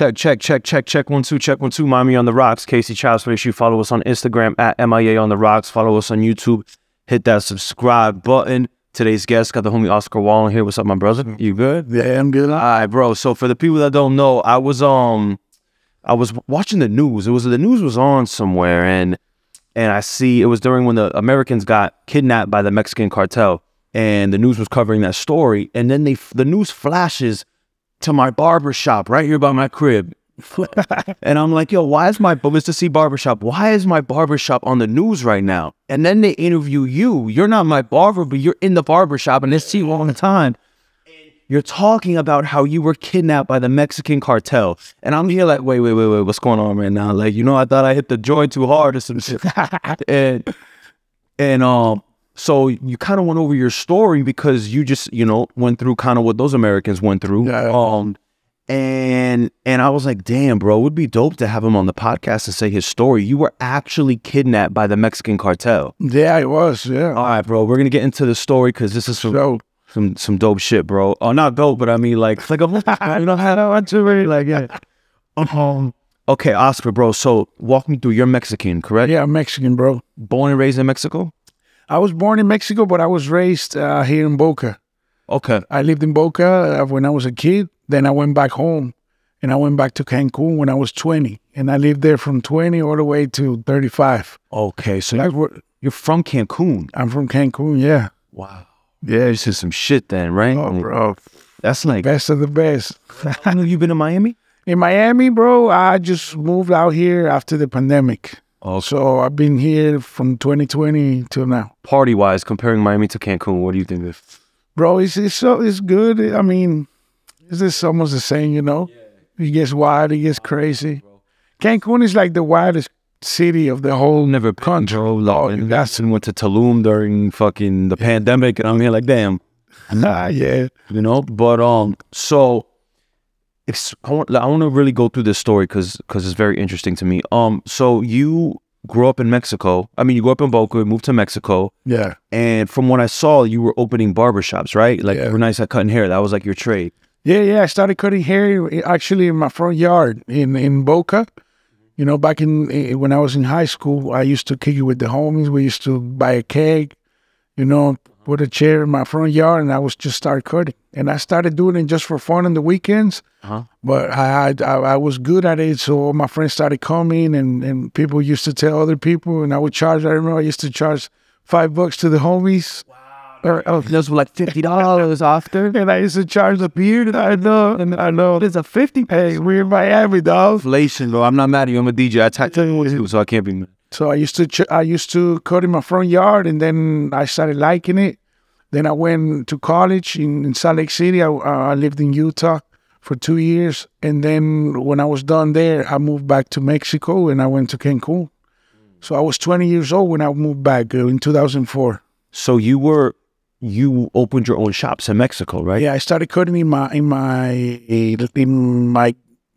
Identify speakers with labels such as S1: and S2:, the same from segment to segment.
S1: Check, check, check, check, check. One, two, check, one, two. Miami on the rocks. Casey Childs. Make sure you follow us on Instagram at MIA on the rocks. Follow us on YouTube. Hit that subscribe button. Today's guest got the homie Oscar Wallen here. What's up, my brother? You good?
S2: Yeah, I'm good.
S1: All right, bro. So for the people that don't know, I was um, I was watching the news. It was the news was on somewhere, and and I see it was during when the Americans got kidnapped by the Mexican cartel, and the news was covering that story. And then they the news flashes to my barber shop right here by my crib. and I'm like, yo, why is my Mr. C barbershop? Why is my barbershop on the news right now? And then they interview you. You're not my barber, but you're in the barbershop and they see you all the time. You're talking about how you were kidnapped by the Mexican cartel. And I'm here like, wait, wait, wait, wait, what's going on right now? Like, you know, I thought I hit the joint too hard or some shit. and and um so you kind of went over your story because you just, you know, went through kind of what those Americans went through.
S2: Yeah.
S1: Um and and I was like, damn, bro, it would be dope to have him on the podcast to say his story. You were actually kidnapped by the Mexican cartel.
S2: Yeah, it was. Yeah.
S1: All right, bro, we're gonna get into the story because this is some,
S2: so
S1: some some dope shit, bro. Oh, not dope, but I mean like like a you know how I want to really like yeah. Um. Okay, Oscar, bro. So walk me through. You're Mexican, correct?
S2: yeah, I'm Mexican, bro.
S1: Born and raised in Mexico.
S2: I was born in Mexico, but I was raised uh, here in Boca.
S1: Okay.
S2: I lived in Boca uh, when I was a kid. Then I went back home, and I went back to Cancun when I was 20, and I lived there from 20 all the way to 35.
S1: Okay. So you're,
S2: we're-
S1: you're from Cancun.
S2: I'm from Cancun. Yeah.
S1: Wow. Yeah, you said some shit then, right?
S2: Oh, bro,
S1: That's like.
S2: best of the best.
S1: How long have you been in Miami?
S2: In Miami, bro, I just moved out here after the pandemic.
S1: Oh,
S2: So I've been here from 2020 till now.
S1: party wise, comparing Miami to Cancun, what do you think? Of?
S2: bro. It's it's so it's good. I mean, it's just almost the same, you know. It gets wild, it gets crazy. Cancun is like the wildest city of the whole
S1: Never
S2: country.
S1: Bro, love
S2: you
S1: it. and went to Tulum during fucking the pandemic, and I'm here like, damn,
S2: nah, yeah,
S1: you know. But um, so I want I want to really go through this story because because it's very interesting to me. Um, so you grew up in Mexico. I mean, you grew up in Boca, moved to Mexico,
S2: yeah,
S1: and from what I saw, you were opening barbershops, right? Like
S2: Yeah.
S1: you were nice at cutting hair. That was like your trade.
S2: yeah, yeah. I started cutting hair eh, actually in my front yard in in Boca. You know, back in eh, when I was in high school, I used to kick it with the homies. We used to buy a keg, you know, put a chair in my front yard, and I was just start cutting. And I started doing it just for fun on the weekends.
S1: Uh-huh.
S2: But I, I I I was good at it, so all my friends started coming, and and people used to tell other people, and I would charge. I remember I used to charge five bucks to the homies. Or, oh,
S1: Those were like fifty dollars after.
S2: and I used to charge a beer. I know, and I know. It's a fifty. Hey, we're in Miami, dog.
S1: Inflation, bro. I'm not mad at you. I'm a DJ. I tax you, so I can't be mad.
S2: So I used to ch- I used to cut in my front yard, and then I started liking it. Then I went to college in, in Salt Lake City. I, I lived in Utah for two years, and then when I was done there, I moved back to Mexico, and I went to Cancun. So I was 20 years old when I moved back uh, in 2004.
S1: So you were you opened your own shops in Mexico, right?
S2: Yeah, I started cutting in my in my in my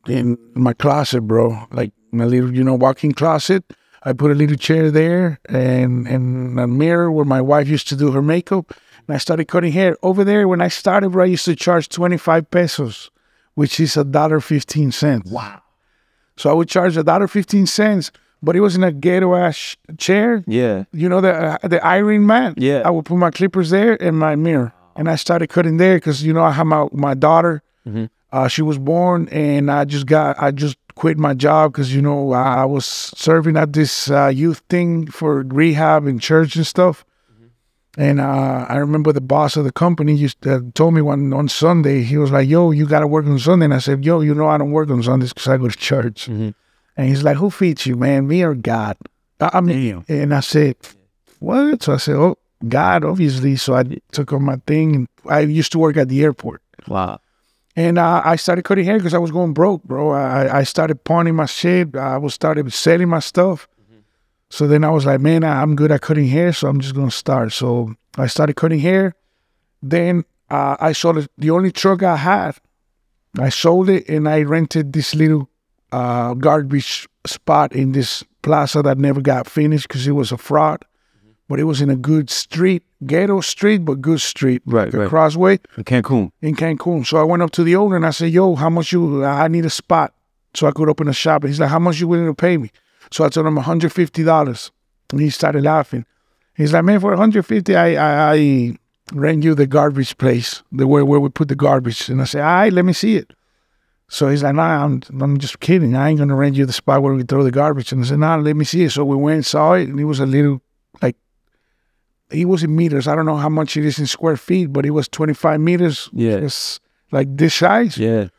S2: in my closet, bro. Like my little, you know, walk-in closet. I put a little chair there and and a mirror where my wife used to do her makeup. And I started cutting hair over there. When I started, bro, I used to charge twenty-five pesos, which is a dollar fifteen cents.
S1: Wow.
S2: So I would charge a dollar fifteen cents, but it was in a ghetto ass chair.
S1: Yeah.
S2: You know the uh, the iron mat.
S1: Yeah.
S2: I would put my clippers there and my mirror, and I started cutting there because you know I have my my daughter.
S1: Mhm.
S2: Uh, she was born, and I just got I just quit my job because you know I, I was serving at this uh, youth thing for rehab and church and stuff. And uh, I remember the boss of the company used uh, told me one on Sunday he was like, "Yo, you got to work on Sunday." And I said, "Yo, you know I don't work on Sundays because I go to church."
S1: Mhm.
S2: And he's like, "Who feeds you, man? Me or God?" I, I mean, and I said, "What?" So I said, "Oh, God, obviously." So I took on my thing, and I used to work at the airport.
S1: Wow.
S2: And uh, I started cutting hair because I was going broke, bro. I, I started pawning my shit. I was started selling my stuff. So then I was like, man, I'm good at cutting hair, so I'm just gonna start. So I started cutting hair. Then uh, I sold it. The only truck I had, I sold it, and I rented this little uh, garbage spot in this plaza that never got finished because it was a fraud. But it was in a good street, ghetto street, but good street,
S1: Right,
S2: like
S1: right.
S2: crossway
S1: In Cancun.
S2: in Cancun. So I went up to the owner and I said, "Yo, how much you? I need a spot." so I could open a shop. And he's like, "How much you willing to pay me?" So I told him 150 dollars, and he started laughing. He's like, "Man, for 150, I I, I rent you the garbage place, the where where we put the garbage." And I said, "All right, let me see it." So he's like, "Nah, I'm I'm just kidding. I ain't gonna rent you the spot where we throw the garbage." And I said, "Nah, let me see it." So we went and saw it, and it was a little like he was in meters. I don't know how much it is in square feet, but it was 25 meters.
S1: Yeah.
S2: It's like this size.
S1: Yeah.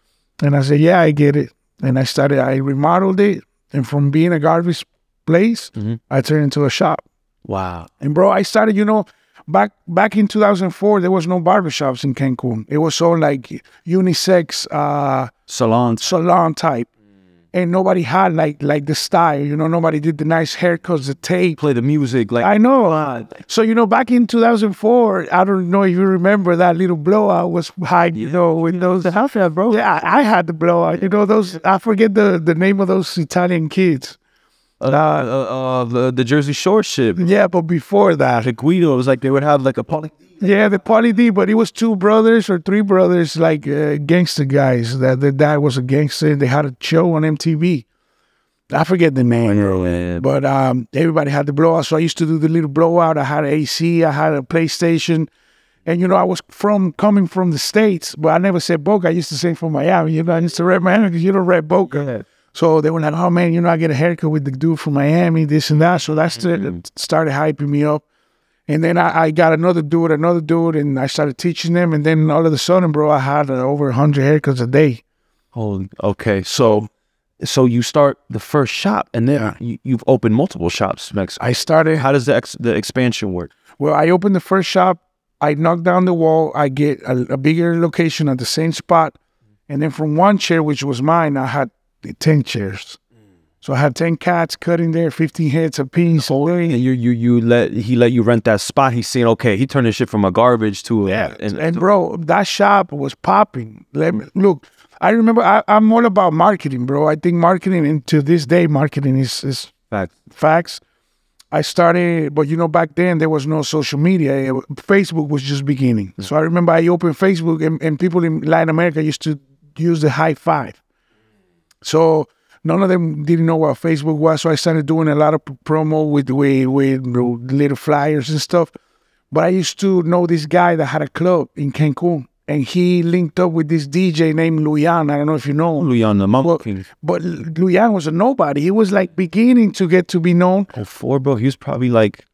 S2: And I said, Yeah, I get it. And I started, I remodeled it. And from being a garbage place,
S1: Mhm.
S2: I turned into a shop.
S1: Wow.
S2: And bro, I started, you know, back back in 2004, there was no barbershops in Cancun. It was all like unisex uh,
S1: Salons.
S2: salon type. And nobody had like like the style, you know, nobody did the nice haircuts, the tape.
S1: Play the music. Like
S2: I know. So you know, back in 2004, I don't know if you remember that little blowout was high, you know, with those.
S1: house that, bro.
S2: Yeah, I I had the blowout. You know, those. I forget the the name of those Italian kids.
S1: Uh, uh, uh, the, the Jersey Shore ship.
S2: Yeah, but before that,
S1: The Guido it was like they would have like a poly.
S2: yeah, the Pauly D. But it was two brothers or three brothers, like uh, gangster guys. That the dad was a gangster. and They had a show on MTV. I forget the name.
S1: Yeah.
S2: But um, everybody had the blowout. So I used to do the little blowout. I had an AC, I had a PlayStation. And, you know, I was from coming from the States, but I never said Boca. I used to say from Miami. You know, I used to rep Miami because you don't rep Boca.
S1: Yeah.
S2: So they were like, oh, man, you know, I get a haircut with the dude from Miami, this and that. So that's
S1: Mm-hmm.
S2: the, started hyping me up. And then I, I got another dude, another dude, and I started teaching them. And then all of a sudden, bro, I had uh, over 100 haircuts a day.
S1: Oh, okay. So, so you start the first shop, and then
S2: Yeah.
S1: you, you've opened multiple shops. Mex.
S2: I started
S1: How does the ex, the expansion work?
S2: Well, I opened the first shop. I knocked down the wall. I get a, a bigger location at the same spot, and then from one chair, which was mine, I had ten chairs. So I had ten cats cutting there, fifteen heads a piece.
S1: Oh, and you you you let he let you rent that spot. He's saying, okay, he turned his shit from a garbage to a,
S2: Yeah,
S1: and,
S2: and bro, that shop was popping. Let me, look, I remember I, I'm all about marketing, bro. I think marketing, and to this day, marketing is is
S1: fact.
S2: facts. I started, but you know, back then there was no social media. It- Facebook was just beginning. Mm. So I remember I opened Facebook, and, and people in Latin America used to use the Hi5. So none of them didn't know what Facebook was. So I started doing a lot of promo with with with little flyers and stuff. But I used to know this guy that had a club in Cancun, and he linked up with this DJ named Luian. I don't know if you know him.
S1: Luian, the
S2: Well,
S1: King.
S2: but Luian was a nobody. He was like beginning to get to be known.
S1: Oh, four, bro. He was probably like,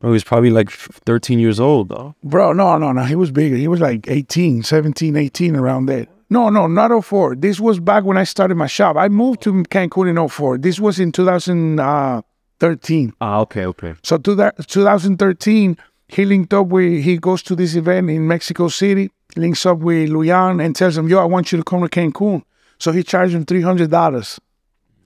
S1: bro, he was probably like 13 years old, though.
S2: Bro, no, no, no. He was bigger. He was like 18, 17, 18, around there. No, no, not 04. This was back when I started my shop. I moved to Cancun in 04. This was in 2013.
S1: Ah, okay, okay.
S2: So to that 2013, he linked up with, he goes to this event in Mexico City, links up with Luian and tells him, yo, I want you to come to Cancun. So he charged him $300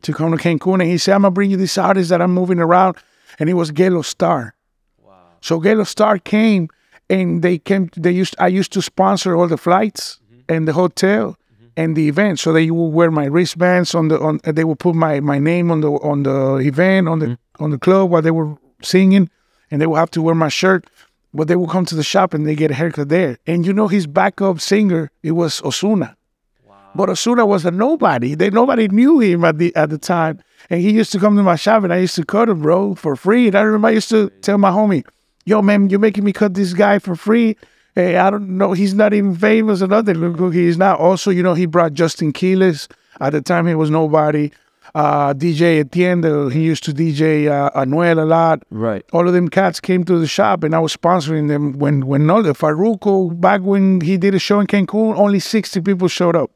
S2: to come to Cancun. And he said, I'm going to bring you this artist that I'm moving around. And it was Gelo Star. Wow. So Gelo Star came and they came, they used, I used to sponsor all the flights and the hotel mm-hmm. and the event. So they will wear my wristbands on the, on, they will put my, my name on the, on the event, on the, mm-hmm. on the club while they were singing and they will have to wear my shirt. But they will come to the shop and they get a haircut there. And you know, his backup singer, it was Ozuna. But Ozuna was a nobody. They nobody knew him at the at the time. And he used to come to my shop and I used to cut him, bro, for free. And I remember I used to tell my homie, yo, man, you're making me cut this guy for free. Hey, I don't know. He's not even famous or nothing. Look who he is now. Also, you know, he brought Justin Quiles. At the time, he was nobody. Uh, DJ Etienne, he used to DJ uh, Anuel a lot.
S1: Right.
S2: All of them cats came to the shop, and I was sponsoring them. When when all the Farruko back when he did a show in Cancun, only sixty people showed up.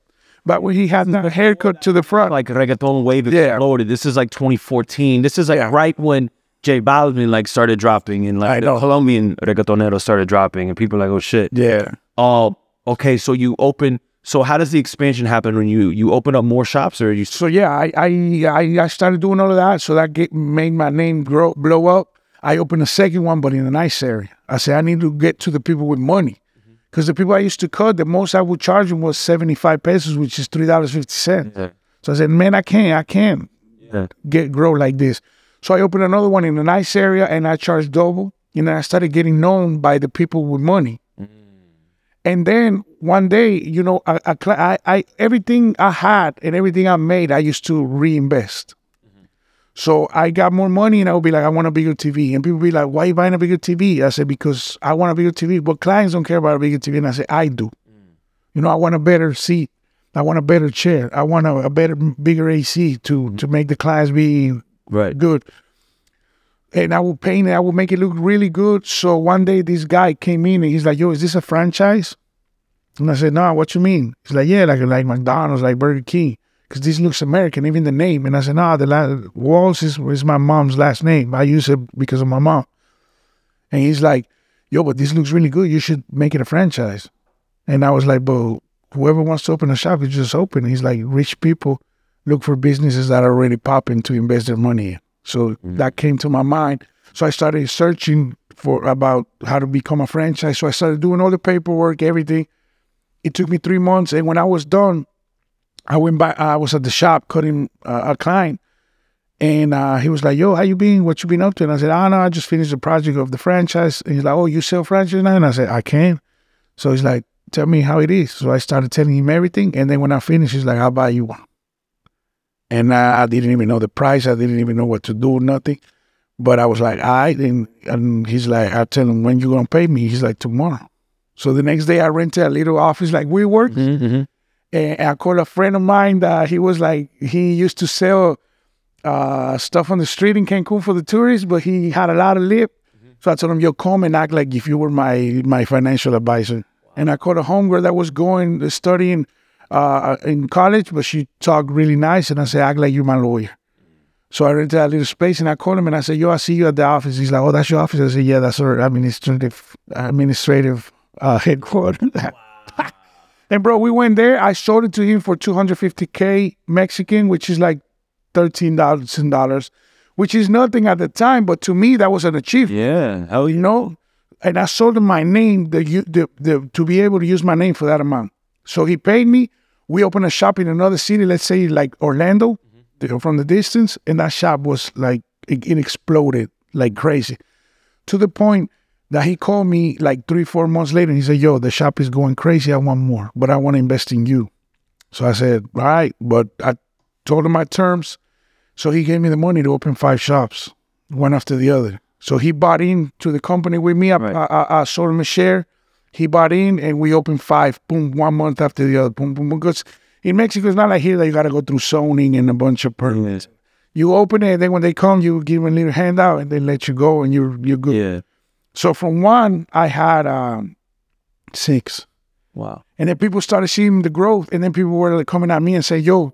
S2: But when he had that haircut to the front,
S1: Like reggaeton wave
S2: Yeah.
S1: This is like 2014. This is like
S2: Yeah.
S1: right when J Balvin like started dropping and like the. Colombian reggaetonero started dropping and people like, oh shit.
S2: yeah,
S1: Oh, okay. So you open. So how does the expansion happen when you you open up more shops or you?
S2: So yeah, I I I, I started doing all of that. So that get, made my name grow blow up. I opened a second one, but in a nice area. I said I need to get to the people with money, mm-hmm. because the people I used to cut, the most I would charge them was seventy five pesos, which is three dollars fifty cents.
S1: Yeah.
S2: So I said, man, I can't, I can't
S1: Yeah.
S2: get grow like this. So I opened another one in a nice area, and I charged double. And then I started getting known by the people with money. Mm. And then one day, you know, I, I, I, I everything I had and everything I made, I used to reinvest. Mm-hmm. So I got more money and I would be like, I want a bigger TV. And people be like, why you buying a bigger TV? I said, because I want a bigger TV. But clients don't care about a bigger TV. And I said, I do. Mm. You know, I want a better seat. I want a better chair. I want a, a better, bigger AC to mm-hmm. to make the clients be
S1: Right.
S2: good. And I will paint it. I will make it look really good. So one day this guy came in and he's like, "Yo, is this a franchise?" And I said, "No, what you mean?" He's like, "Yeah, like like McDonald's, like Burger King, because this looks American, even the name." And I said, "No, the la- Walls is, is my mom's last name. I use it because of my mom." And he's like, "Yo, but this looks really good. You should make it a franchise." And I was like, "But whoever wants to open a shop, you just open." He's like, "Rich people look for businesses that are already popping to invest their money in." So that came to my mind. So I started searching for about how to become a franchise. So I started doing all the paperwork, everything. It took me three months, and when I was done, I went by. I was at the shop cutting uh, a client, and uh, he was like, "Yo, how you been? What you been up to?" And I said, "Oh no, I just finished the project of the franchise." And he's like, "Oh, you sell franchise now?" And I said, "I can." So he's like, "Tell me how it is." So I started telling him everything, and then when I finished, he's like, "I'll buy you one." And I, I didn't even know the price. I didn't even know what to do, nothing. But I was like, all right. And, and he's like, I tell him, when you going to pay me? He's like, tomorrow. So the next day I rented a little office like WeWork.
S1: Mm-hmm.
S2: And I called a friend of mine that he was like, he used to sell uh, stuff on the street in Cancun for the tourists, but he had a lot of lip. So I told him, yo, come and act like if you were my my financial advisor. And I called a homegirl that was going to studying uh, in college, but she talked really nice. And I said, act like you're my lawyer. So I rented a little space and I called him and I said, yo, I see you at the office. He's like, oh, that's your office? I said, yeah, that's our administrative administrative uh, headquarters. and bro, we went there. I sold it to him for 250K Mexican, which is like $13,000, which is nothing at the time. But to me, that was an achievement
S1: Yeah. Hell
S2: you know. And I sold him my name the, the, the to be able to use my name for that amount. So he paid me. We opened a shop in another city, let's say like Orlando, mm-hmm. the- from the distance, and that shop was like it, it exploded like crazy, to the point that he called me like three four months later. and He said, "Yo, the shop is going crazy. I want more, but I want to invest in you." So I said, "All right," but I told him my terms. So he gave me the money to open five shops, one after the other. So he bought into the company with me. I,
S1: Right.
S2: I, I, I sold him a share. He bought in, and we opened five. Boom, one month after the other. Boom, boom, boom. Because in Mexico, it's not like here that you got to go through zoning and a bunch of permits. You open it, and then when they come, you give them a little handout, and they let you go, and you're you're good.
S1: Yeah.
S2: So from one, I had um, six.
S1: Wow.
S2: And then people started seeing the growth, and then people were like coming at me and saying, "Yo,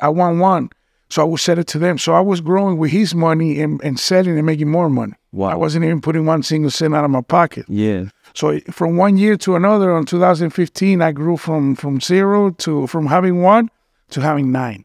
S2: I want one." So I would sell it to them. So I was growing with his money and, and selling and making more money.
S1: Wow.
S2: I wasn't even putting one single cent out of my pocket.
S1: Yeah.
S2: So from one year to another, in 2015, I grew from from zero to from having one to having nine.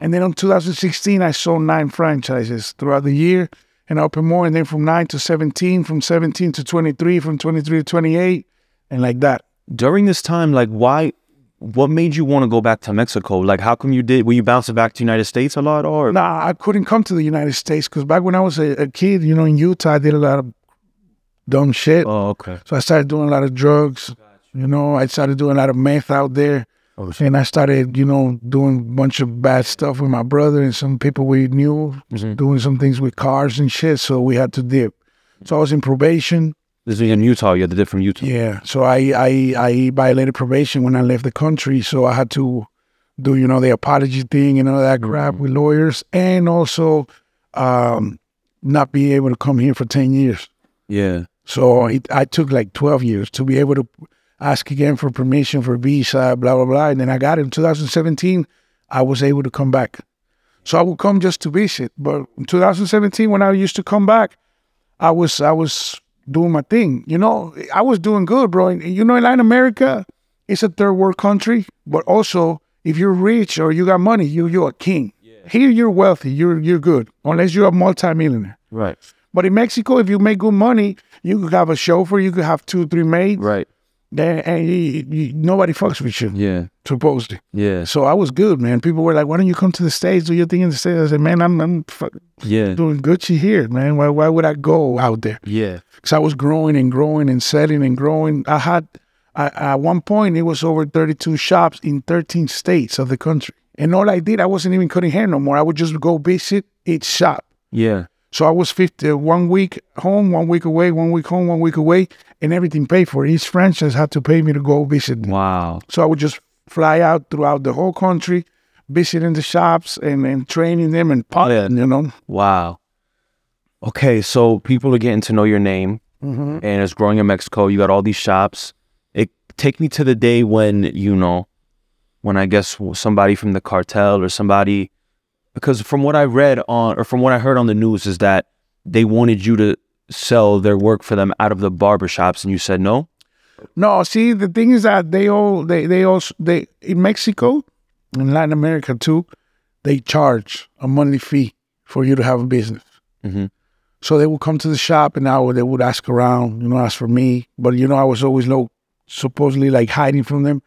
S2: And then in 2016, I sold nine franchises throughout the year and opened more. And then from nine to 17, from 17 to 23, from 23 to 28, and like that.
S1: During this time, like, why? What made you want to go back to Mexico? Like, how come you did? Were you bouncing back to United States a lot, or?
S2: Nah, I couldn't come to the United States because back when I was a, a kid, you know, in Utah, I did a lot of dumb shit.
S1: Oh, okay.
S2: So I started doing a lot of drugs. You know, I started doing a lot of meth out there.
S1: Oh, shit.
S2: And I started, you know, doing a bunch of bad stuff with my brother and some people we knew,
S1: Mhm.
S2: doing some things with cars and shit. So we had to dip. So I was in probation.
S1: This is in Utah. You had to dip from Utah.
S2: Yeah. So I, I, I violated probation when I left the country. So I had to do, you know, the apology thing and all that crap with lawyers and also um, not be able to come here for 10 years.
S1: Yeah.
S2: So it, I took like 12 years to be able to ask again for permission for visa, blah, blah, blah. And then I got it in 2017. I was able to come back. So I would come just to visit. But in 2017, when I used to come back, I was I was doing my thing. You know, I was doing good, bro. And you know, in Latin America, it's a third world country, but also if you're rich or you got money, you you're a king. Here you're wealthy, you're you're good, unless you're a multimillionaire.
S1: Right.
S2: But in Mexico, if you make good money, you could have a chauffeur, you could have two, three maids,
S1: Right.
S2: then- and you, you, nobody fucks with you,
S1: Yeah.
S2: supposedly.
S1: Yeah.
S2: So I was good, man. People were like, "Why don't you come to the states? Do your thing in the states?" I said, "Man, I'm I'm fuck,
S1: Yeah.
S2: doing Gucci here, man. Why why would I go out there?"
S1: Yeah.
S2: Because I was growing and growing and selling and growing. I had I, at one point, it was over 32 shops in 13 states of the country. And all I did, I wasn't even cutting hair no more. I would just go visit each shop.
S1: Yeah.
S2: So I was 50, one week home, one week away, one week home, one week away, and everything paid for. Each franchise had to pay me to go visit.
S1: Wow.
S2: So I would just fly out throughout the whole country, visiting the shops and, and training them and
S1: yeah.
S2: you know.
S1: Wow. Okay, so people are getting to know your name,
S2: Mm-hmm.
S1: and it's growing in Mexico. You got all these shops. It take me to the day when you know, when I guess somebody from the cartel or somebody, because from what I read on or from what I heard on the news is that they wanted you to sell their work for them out of the barber shops, and you said no.
S2: No, see, the thing is that they all they they also they in Mexico, in Latin America too, they charge a monthly fee for you to have a business.
S1: Mhm.
S2: So they would come to the shop and I would they would ask around, you know, ask for me. But you know, I was always low, supposedly like hiding from them.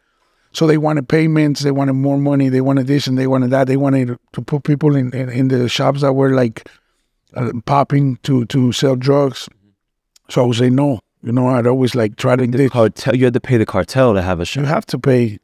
S2: So they wanted payments, they wanted more money, they wanted this and they wanted that. They wanted to put people in in, in the shops that were like uh, popping to to sell drugs. So I would say no. You know, I'd always like try to
S1: The cartel. You had to pay the cartel to have a shop.
S2: you have to pay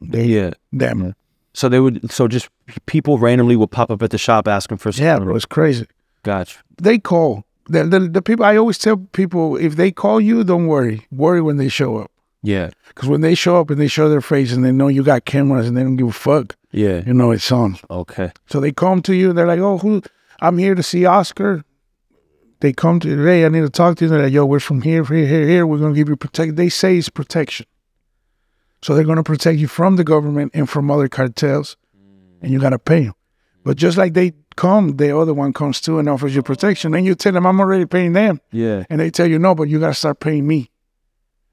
S2: they,
S1: Yeah.
S2: them.
S1: So they would. So just people randomly would pop up at the shop asking for.
S2: Yeah, bro, it's crazy.
S1: Gotcha.
S2: They call. The, the, the people, I always tell people, if they call you, don't worry. Worry when they show up.
S1: Yeah.
S2: Because when they show up and they show their face and they know you got cameras and they don't give a fuck,
S1: Yeah.
S2: you know it's on.
S1: Okay.
S2: So they come to you, they're like, oh, who? I'm here to see Oscar. They come to you, hey, I need to talk to you. They're like, yo, we're from here, here, here, here. We're going to give you protection. They say it's protection. So they're going to protect you from the government and from other cartels, and you got to pay them. But just like they come, the other one comes too and offers you protection. And you tell them, I'm already paying them.
S1: Yeah.
S2: And they tell you, no, but you got to start paying me.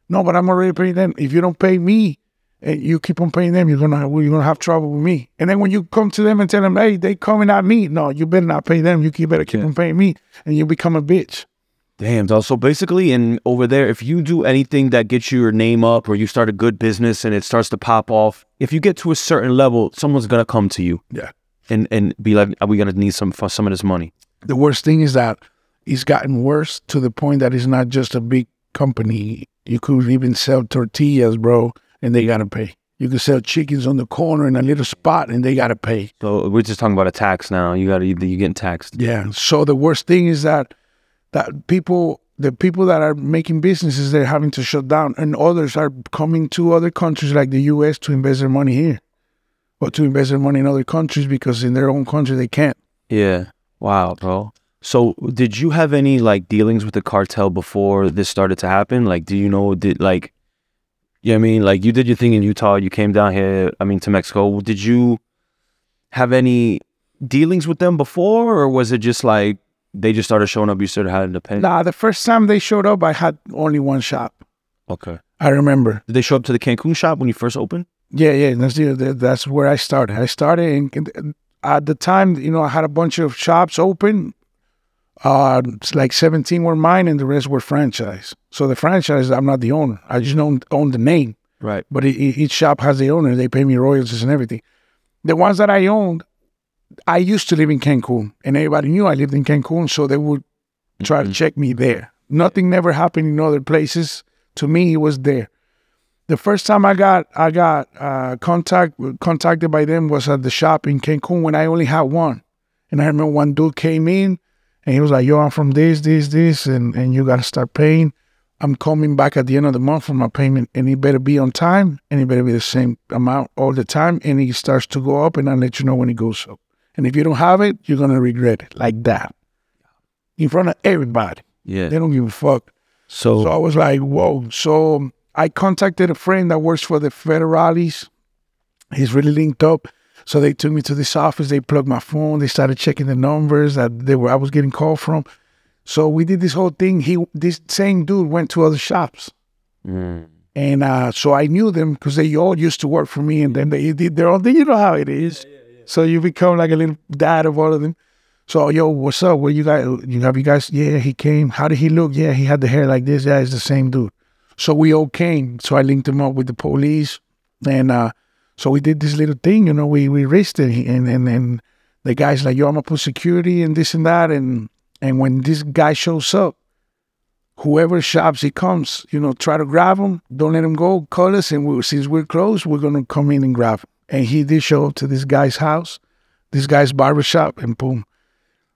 S2: No, but I'm already paying them. If you don't pay me and you keep on paying them, you're gonna have, you're gonna have trouble with me. And then when you come to them and tell them, hey, they coming at me, no, you better not pay them. You keep- better keep
S1: Yeah.
S2: on paying me, and you become a bitch.
S1: Damn, dog. So basically, in over there, if you do anything that gets your name up, or you start a good business and it starts to pop off, if you get to a certain level, someone's gonna come to you
S2: Yeah.
S1: and and be like, "Are we gonna need some for some of this money?"
S2: The worst thing is that it's gotten worse to the point that it's not just a big company. You could even sell tortillas, bro, and they gotta pay. You could sell chickens on the corner in a little spot, and they gotta pay.
S1: So we're just talking about a tax now. You gotta you're getting taxed.
S2: Yeah. So the worst thing is that that people, the people that are making businesses, they're having to shut down, and others are coming to other countries like the U.S. to invest their money here, or to invest their money in other countries because in their own country they can't.
S1: Yeah. Wow, bro. So did you have any like dealings with the cartel before this started to happen? Like, do you know did like you know what I mean? Like you did your thing in Utah, you came down here, I mean to Mexico. Did you have any dealings with them before or was it just like they just started showing up, you started having to pay?
S2: Nah, the first time they showed up, I had only one shop.
S1: Okay.
S2: I remember.
S1: Did they show up to the Cancun shop when you first opened?
S2: Yeah, yeah. That's that's where I started. I started and at the time, you know, I had a bunch of shops open. Uh, it's like 17 were mine and the rest were franchise. So the franchise, I'm not the owner. I just own, own the name.
S1: Right.
S2: But e- e- each shop has the owner. They pay me royalties and everything. The ones that I owned, I used to live in Cancun, and everybody knew I lived in Cancun, so they would try to check me there. Nothing never happened in other places. To me, it was there. The first time I got I got uh, contact contacted by them was at the shop in Cancun when I only had one, and I remember one dude came in, and he was like, "Yo, I'm from this, this, this, and and you got to start paying." I'm coming back at the end of the month for my payment, and it better be on time, and it better be the same amount all the time, and it starts to go up, and I'll let you know when it goes up. And if you don't have it, you're gonna regret it like that, in front of everybody.
S1: Yeah.
S2: They don't give a fuck.
S1: So,
S2: So I was like, whoa. So um, I contacted a friend that works for the federales. He's really linked up. So they took me to this office. They plugged my phone. They started checking the numbers that they were I was getting called from. So we did this whole thing. He this same dude went to other shops.
S1: Mm.
S2: And uh, so I knew them because they all used to work for me, and then they did their own thing. You know how it is. So you become like a little dad of all of them. So yo, what's up? Where you guys? You have you guys? Yeah, he came. How did he look? Yeah, he had the hair like this. Yeah, it's the same dude. So we all came. So I linked him up with the police, and uh, so we did this little thing. You know, we we risked it, and and and the guy's like, yo, I'm gonna put security and this and that, and and when this guy shows up, whoever shops he comes, you know, try to grab him. Don't let him go. Call us, and we, since we're close, we're gonna come in and grab him. And he did show up to this guy's house, this guy's barber shop, and boom,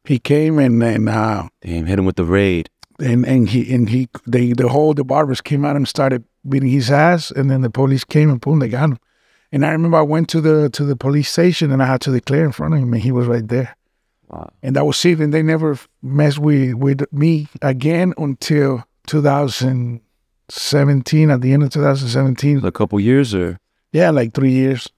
S2: he came and and uh,
S1: Damn, hit him with the raid.
S2: and and he and he they the whole the barbers came out and started beating his ass, and then the police came and boom, they got him. And I remember I went to the to the police station and I had to declare in front of him, and he was right there.
S1: Wow.
S2: And that was it. And they never messed with with me again until 2017. At the end of 2017,
S1: A couple years or
S2: yeah, like three years.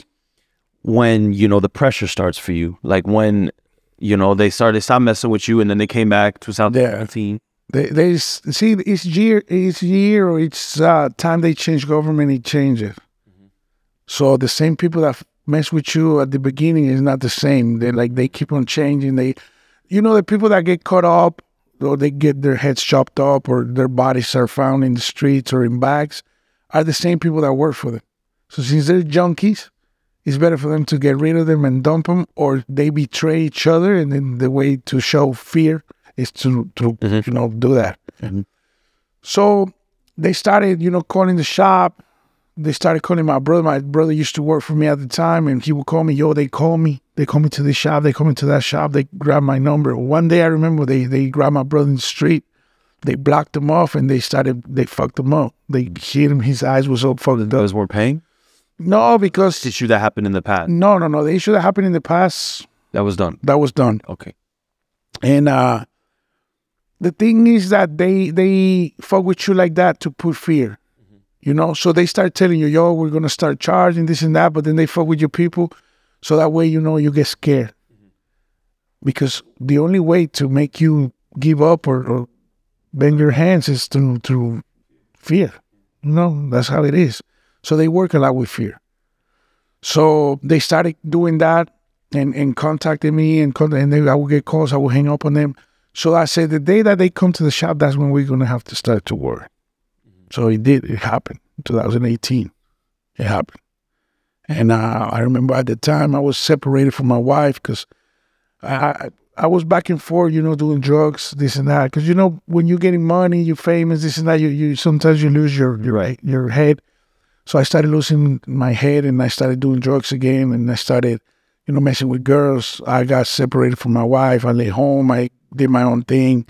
S1: when, you know, the pressure starts for you. Like when, you know, they started stop messing with you and then they came back 2017.
S2: Yeah. They, they see each year, each year or each uh, time they change government, it changes. So the same people that mess with you at the beginning is not the same. They like they keep on changing. They, you know, the people that get caught up or they get their heads chopped up or their bodies are found in the streets or in bags, are the same people that work for them. So since they're junkies, it's better for them to get rid of them and dump them, or they betray each other, and then the way to show fear is to to you know do that.
S1: Mhm.
S2: So they started, you know, calling the shop. They started calling my brother. My brother used to work for me at the time, and he would call me. Yo, they call me. They call me to this shop. They call me to that shop. They grab my number. One day I remember they they grabbed my brother in the street. They blocked him off, and they started. They fucked him up. They hit him. His eyes was all fucked up.
S1: Those weren't paying?
S2: No, because the
S1: Issue that happened in the past.
S2: no, no, no. The issue that happened in the past
S1: That was done.
S2: that was done.
S1: Okay.
S2: And uh the thing is that they they fuck with you like that to put fear. You know, so they start telling you, yo, we're gonna start charging this and that, but then they fuck with your people, so that way you know you get scared. Mm-hmm. Because the only way to make you give up or, or bend your hands is through through fear. You know, that's how it is. So they work a lot with fear. So they started doing that and, and contacted me and con- and then I would get calls, I would hang up on them. So I said the day that they come to the shop, that's when we're gonna have to start to work. So it did, it happened. 2018. It happened. And uh, I remember at the time I was separated from my wife because I, I was back and forth, you know, doing drugs, this and that. Because you know, when you're getting money, you're famous, this and that. You, you sometimes you lose your your
S1: Right.
S2: your head. So I started losing my head, and I started doing drugs again, and I started, you know, messing with girls. I got separated from my wife. I lay home. I did my own thing,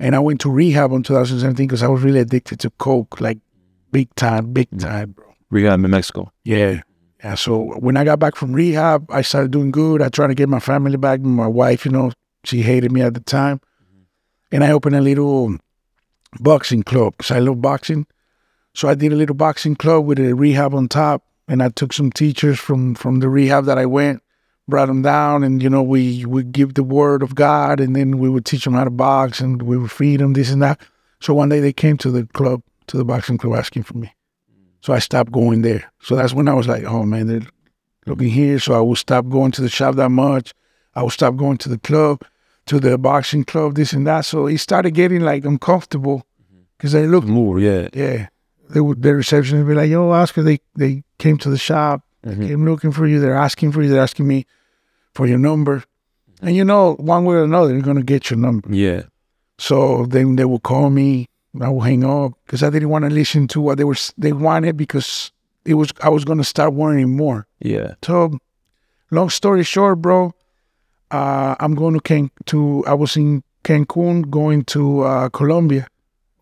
S2: and I went to rehab in 2017 because I was really addicted to coke, like big time, big time, bro.
S1: Rehab in Mexico.
S2: Yeah. Yeah. So when I got back from rehab, I started doing good. I tried to get my family back. My wife, you know, she hated me at the time. Mm-hmm. And I opened a little boxing club because I love boxing. So I did a little boxing club with a rehab on top. And I took some teachers from, from the rehab that I went, brought them down. And, you know, we would give the word of God and then we would teach them how to box and we would feed them this and that. So one day they came to the club, to the boxing club asking for me. So I stopped going there. So that's when I was like, oh man, they're looking here. So I would stop going to the shop that much. I would stop going to the club, to the boxing club, this and that. So it started getting like uncomfortable because they looked,
S1: More, yeah.
S2: yeah. They would, the receptionist would be like, yo, Oscar, they, they came to the shop,
S1: Mhm.
S2: they came looking for you. They're asking for you. They're asking me for your number. And you know, one way or another, they're going to get your number.
S1: Yeah.
S2: So then they would call me. I would hang up because I didn't want to listen to what they were they wanted because it was I was gonna start worrying more.
S1: Yeah.
S2: So, long story short, bro, uh, I'm going to Can to I was in Cancun going to uh, Colombia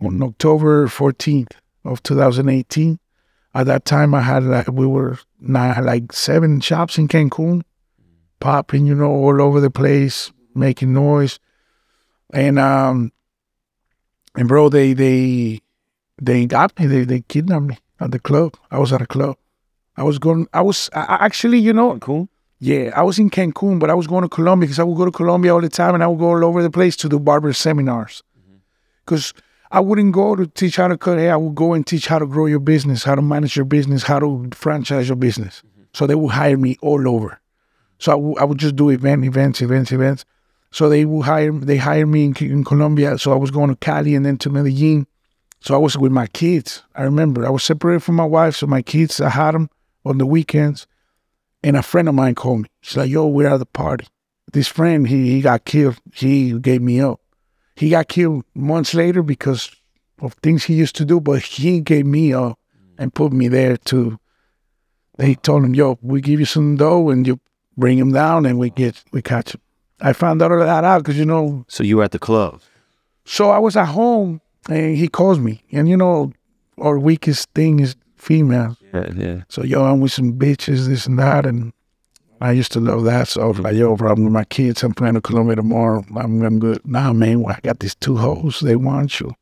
S2: on October 14th of 2018. At that time, I had like we were now like seven shops in Cancun, popping, you know, all over the place, making noise, and um, and bro, they they they got me, they they kidnapped me at the club. I was at a club. I was going. I was I, actually, you know,
S1: Cool.
S2: yeah, I was in Cancun, but I was going to Colombia because I would go to Colombia all the time and I would go all over the place to do barber seminars. Because I wouldn't go to teach how to cut hair. I would go and teach how to grow your business, how to manage your business, how to franchise your business. So they would hire me all over. So I would- just do event, events, events, events. So they would hire, they hired me in, in Colombia. So I was going to Cali and then to Medellin. So I was with my kids. I remember I was separated from my wife. So my kids, I had them on the weekends. And a friend of mine called me. She's like, yo, we're at the party. This friend, he, he got killed. He gave me up. He got killed months later because of things he used to do, but he gave me up and put me there to. They told him, "Yo, we give you some dough and you bring him down, and we get we catch him." I found out all that out because you know
S1: So you were at the club.
S2: so I was at home and he calls me. And you know, our weakest thing is female.
S1: Yeah, yeah.
S2: So yo, I'm with some bitches, this and that. And I used to love that. So I was like, yo, bro, I'm with my kids. I'm playing to Colombia tomorrow. I'm gonna go. Nah, man, well, I got these two hoes. They want you.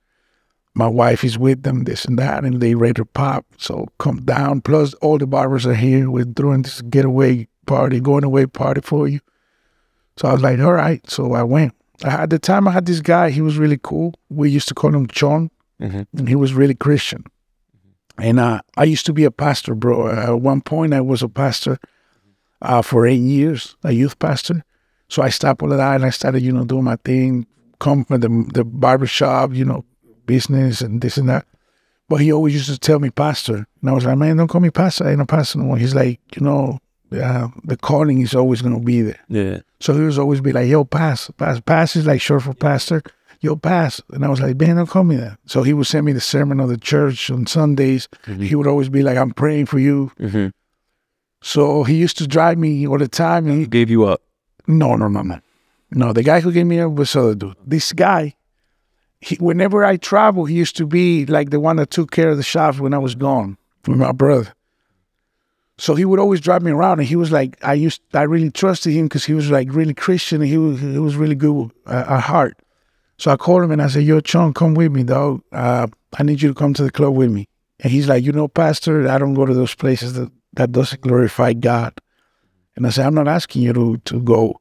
S2: My wife is with them, this and that, and they ready to pop. So come down. Plus, all the barbers are here. We're throwing this getaway party, going away party for you. So I was like, all right. So I went. At the time, I had this guy. He was really cool. We used to call him John,
S1: Mhm.
S2: and he was really Christian. And uh, I used to be a pastor, bro. Uh, at one point, I was a pastor uh, for eight years, a youth pastor. So I stopped all of that and I started, you know, doing my thing, come from the the barber shop, you know, business and this and that. But he always used to tell me pastor, and I was like, man, don't call me pastor. I ain't a pastor no more. He's like, you know, uh, the calling is always gonna be there.
S1: Yeah.
S2: So he was always be like, yo, pass, pass, pass is like short for pastor. Yo, pass. And I was like, man, don't call me that. So he would send me the sermon of the church on Sundays. He would always be like, I'm praying for you.
S1: Mm-hmm.
S2: So he used to drive me all the time. And he,
S1: Gave you up.
S2: no, no, no, no. No, the guy who gave me up was other dude. This guy, he, whenever I travel, he used to be like the one that took care of the shops when I was gone with my brother. So he would always drive me around, and he was like, I used, I really trusted him because he was like really Christian, and he was, he was really good uh, at heart. So I called him and I said, Yo, Chong, come with me, dog. Uh, I need you to come to the club with me. And he's like, You know, Pastor, I don't go to those places that, that doesn't glorify God. And I said, I'm not asking you to, to go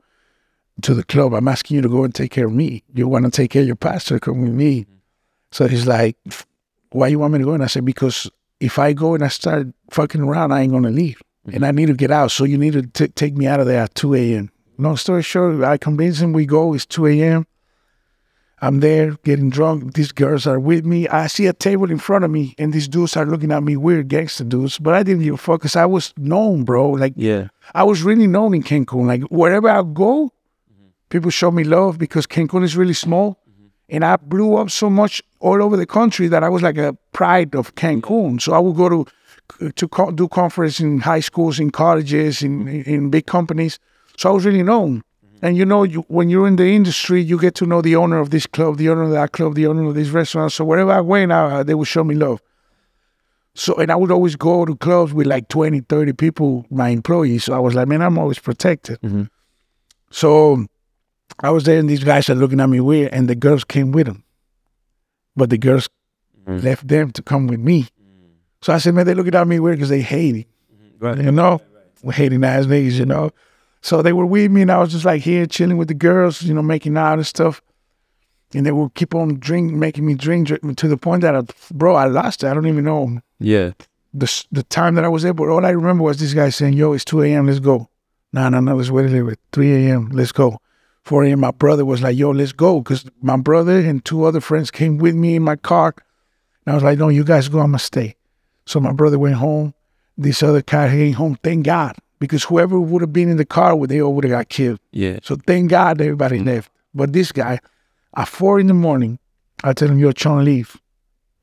S2: to the club. I'm asking you to go and take care of me. You want to take care of your pastor, come with me. So he's like, Why you want me to go? And I said, Because if I go and I start fucking around, I ain't to leave. And mm-hmm. I need to get out. So you need to t- take me out of there at 2 a.m. Long story short, I convince him we go. It's 2 a.m. I'm there getting drunk. These girls are with me. I see a table in front of me, and these dudes are looking at me weird, gangster dudes. But I didn't give a fuck because I was known, bro. Like,
S1: Yeah.
S2: I was really known in Cancun. Like, wherever I go, mm-hmm. people show me love because Cancun is really small. And I blew up so much all over the country that I was like a pride of Cancun. So I would go to to co- do conference in high schools, in colleges, in in big companies. So I was really known. And you know, you, when you're in the industry, you get to know the owner of this club, the owner of that club, the owner of this restaurant. So wherever I went, I, they would show me love. So, and I would always go to clubs with like 20, 30 people, my employees. So I was like, man, I'm always protected.
S1: Mhm.
S2: So I was there and these guys are looking at me weird and the girls came with them. But the girls
S1: Mhm.
S2: left them to come with me. So I said, man, they're looking at me weird because they hate it.
S1: Right.
S2: You know, we're hating ass niggas, you know. So they were with me, and I was just like here chilling with the girls, you know, making out and stuff. And they would keep on drink, making me drink, drink to the point that, I, bro, I lost it. I don't even know
S1: Yeah.
S2: the the time that I was there. But all I remember was this guy saying, "Yo, it's two a.m. Let's go." No, no, no. Let's wait a little bit. Three a.m. Let's go. Four a.m. My brother was like, "Yo, let's go," because my brother and two other friends came with me in my car. And I was like, "No, you guys go. I'ma stay." So my brother went home. This other guy came home. Thank God, because whoever would have been in the car with, they all would have got killed.
S1: Yeah.
S2: So thank God everybody mm-hmm. left. But this guy, at four in the morning, I tell him, "Yo, Sean, leave.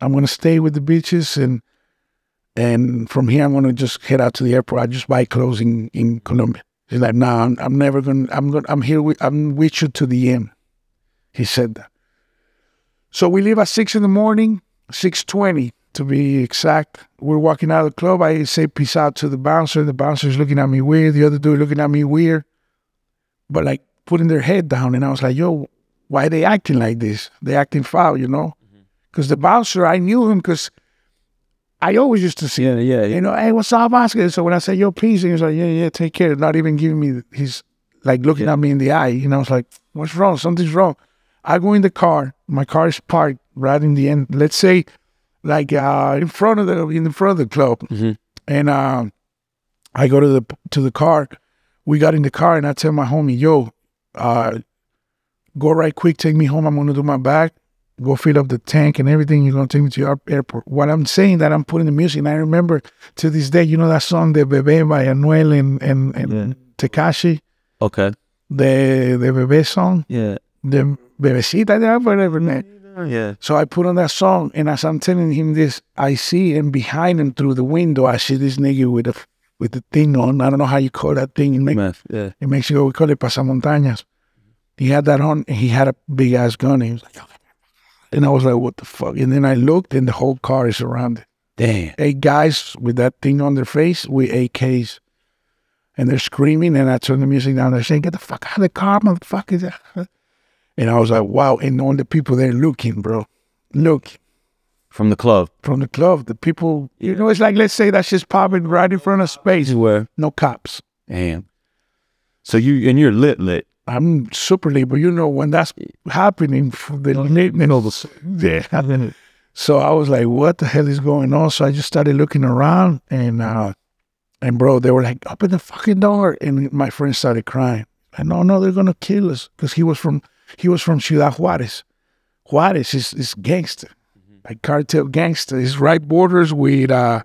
S2: I'm gonna stay with the bitches, and and from here I'm gonna just head out to the airport. I just buy clothes in, in Colombia." He's like, "Nah, I'm, I'm never gonna. I'm gonna. I'm here. With, I'm with you to the end." He said that. So we leave at six in the morning, six twenty to be exact. We're walking out of the club. I say peace out to the bouncer. The bouncer's looking at me weird. The other dude looking at me weird but like putting their head down. And I was like, yo, why they acting like this? They acting foul, you know? Mm-hmm. Because the bouncer, I knew him because I always used to see
S1: Yeah. Yeah.
S2: you know, hey, what's up, Oscar? So when I say yo, peace, he was like, yeah, yeah, take care. Not even giving me, he's like looking at me in the eye. You know, I was like, what's wrong? Something's wrong. I go in the car. My car is parked right in the end. Let's say, like uh, in front of the in front of the club,
S1: Mhm.
S2: and um, I go to the to the car. We got in the car, and I tell my homie, yo, uh, go right quick, take me home. I'm gonna do my bag go fill up the tank and everything. You're gonna take me to your airport. What I'm saying that I'm putting the music, and I remember to this day, you know that song "De Bebe" by Anuel and and, and
S1: Yeah.
S2: Tekashi,
S1: Okay.
S2: the the Bebe song,
S1: Yeah.
S2: the Bebecita, yeah, whatever.
S1: Yeah.
S2: So I put on that song, and as I'm telling him this, I see him behind him through the window. I see this nigga with a with the thing on. I don't know how you call that thing in, Me-
S1: Man, yeah.
S2: in Mexico. We call it pasamontañas. He had that on. And he had a big ass gun. He was like, oh, and I was like, what the fuck? And then I looked, and the whole car is surrounded.
S1: Damn.
S2: Eight guys with that thing on their face with AKs. And they're screaming, and I turn the music down. They're saying, "Get the fuck out of the car, motherfucker!" And I was like, "Wow!" And all the people there looking, bro, look
S1: From the club.
S2: from the club. The people, you know, it's like let's say that shit's popping right in front of space.
S1: Where?
S2: No cops.
S1: Damn. So you and you're lit lit.
S2: I'm super late, but you know when that's happening, for the litness, yeah. So I was like, "What the hell is going on?" So I just started looking around, and uh, and bro, they were like, "Open the fucking door!" And my friend started crying. And no, no, they're gonna kill us because he was from he was from Ciudad Juarez. Juarez is is gangster, like cartel gangster. It's right borders with uh,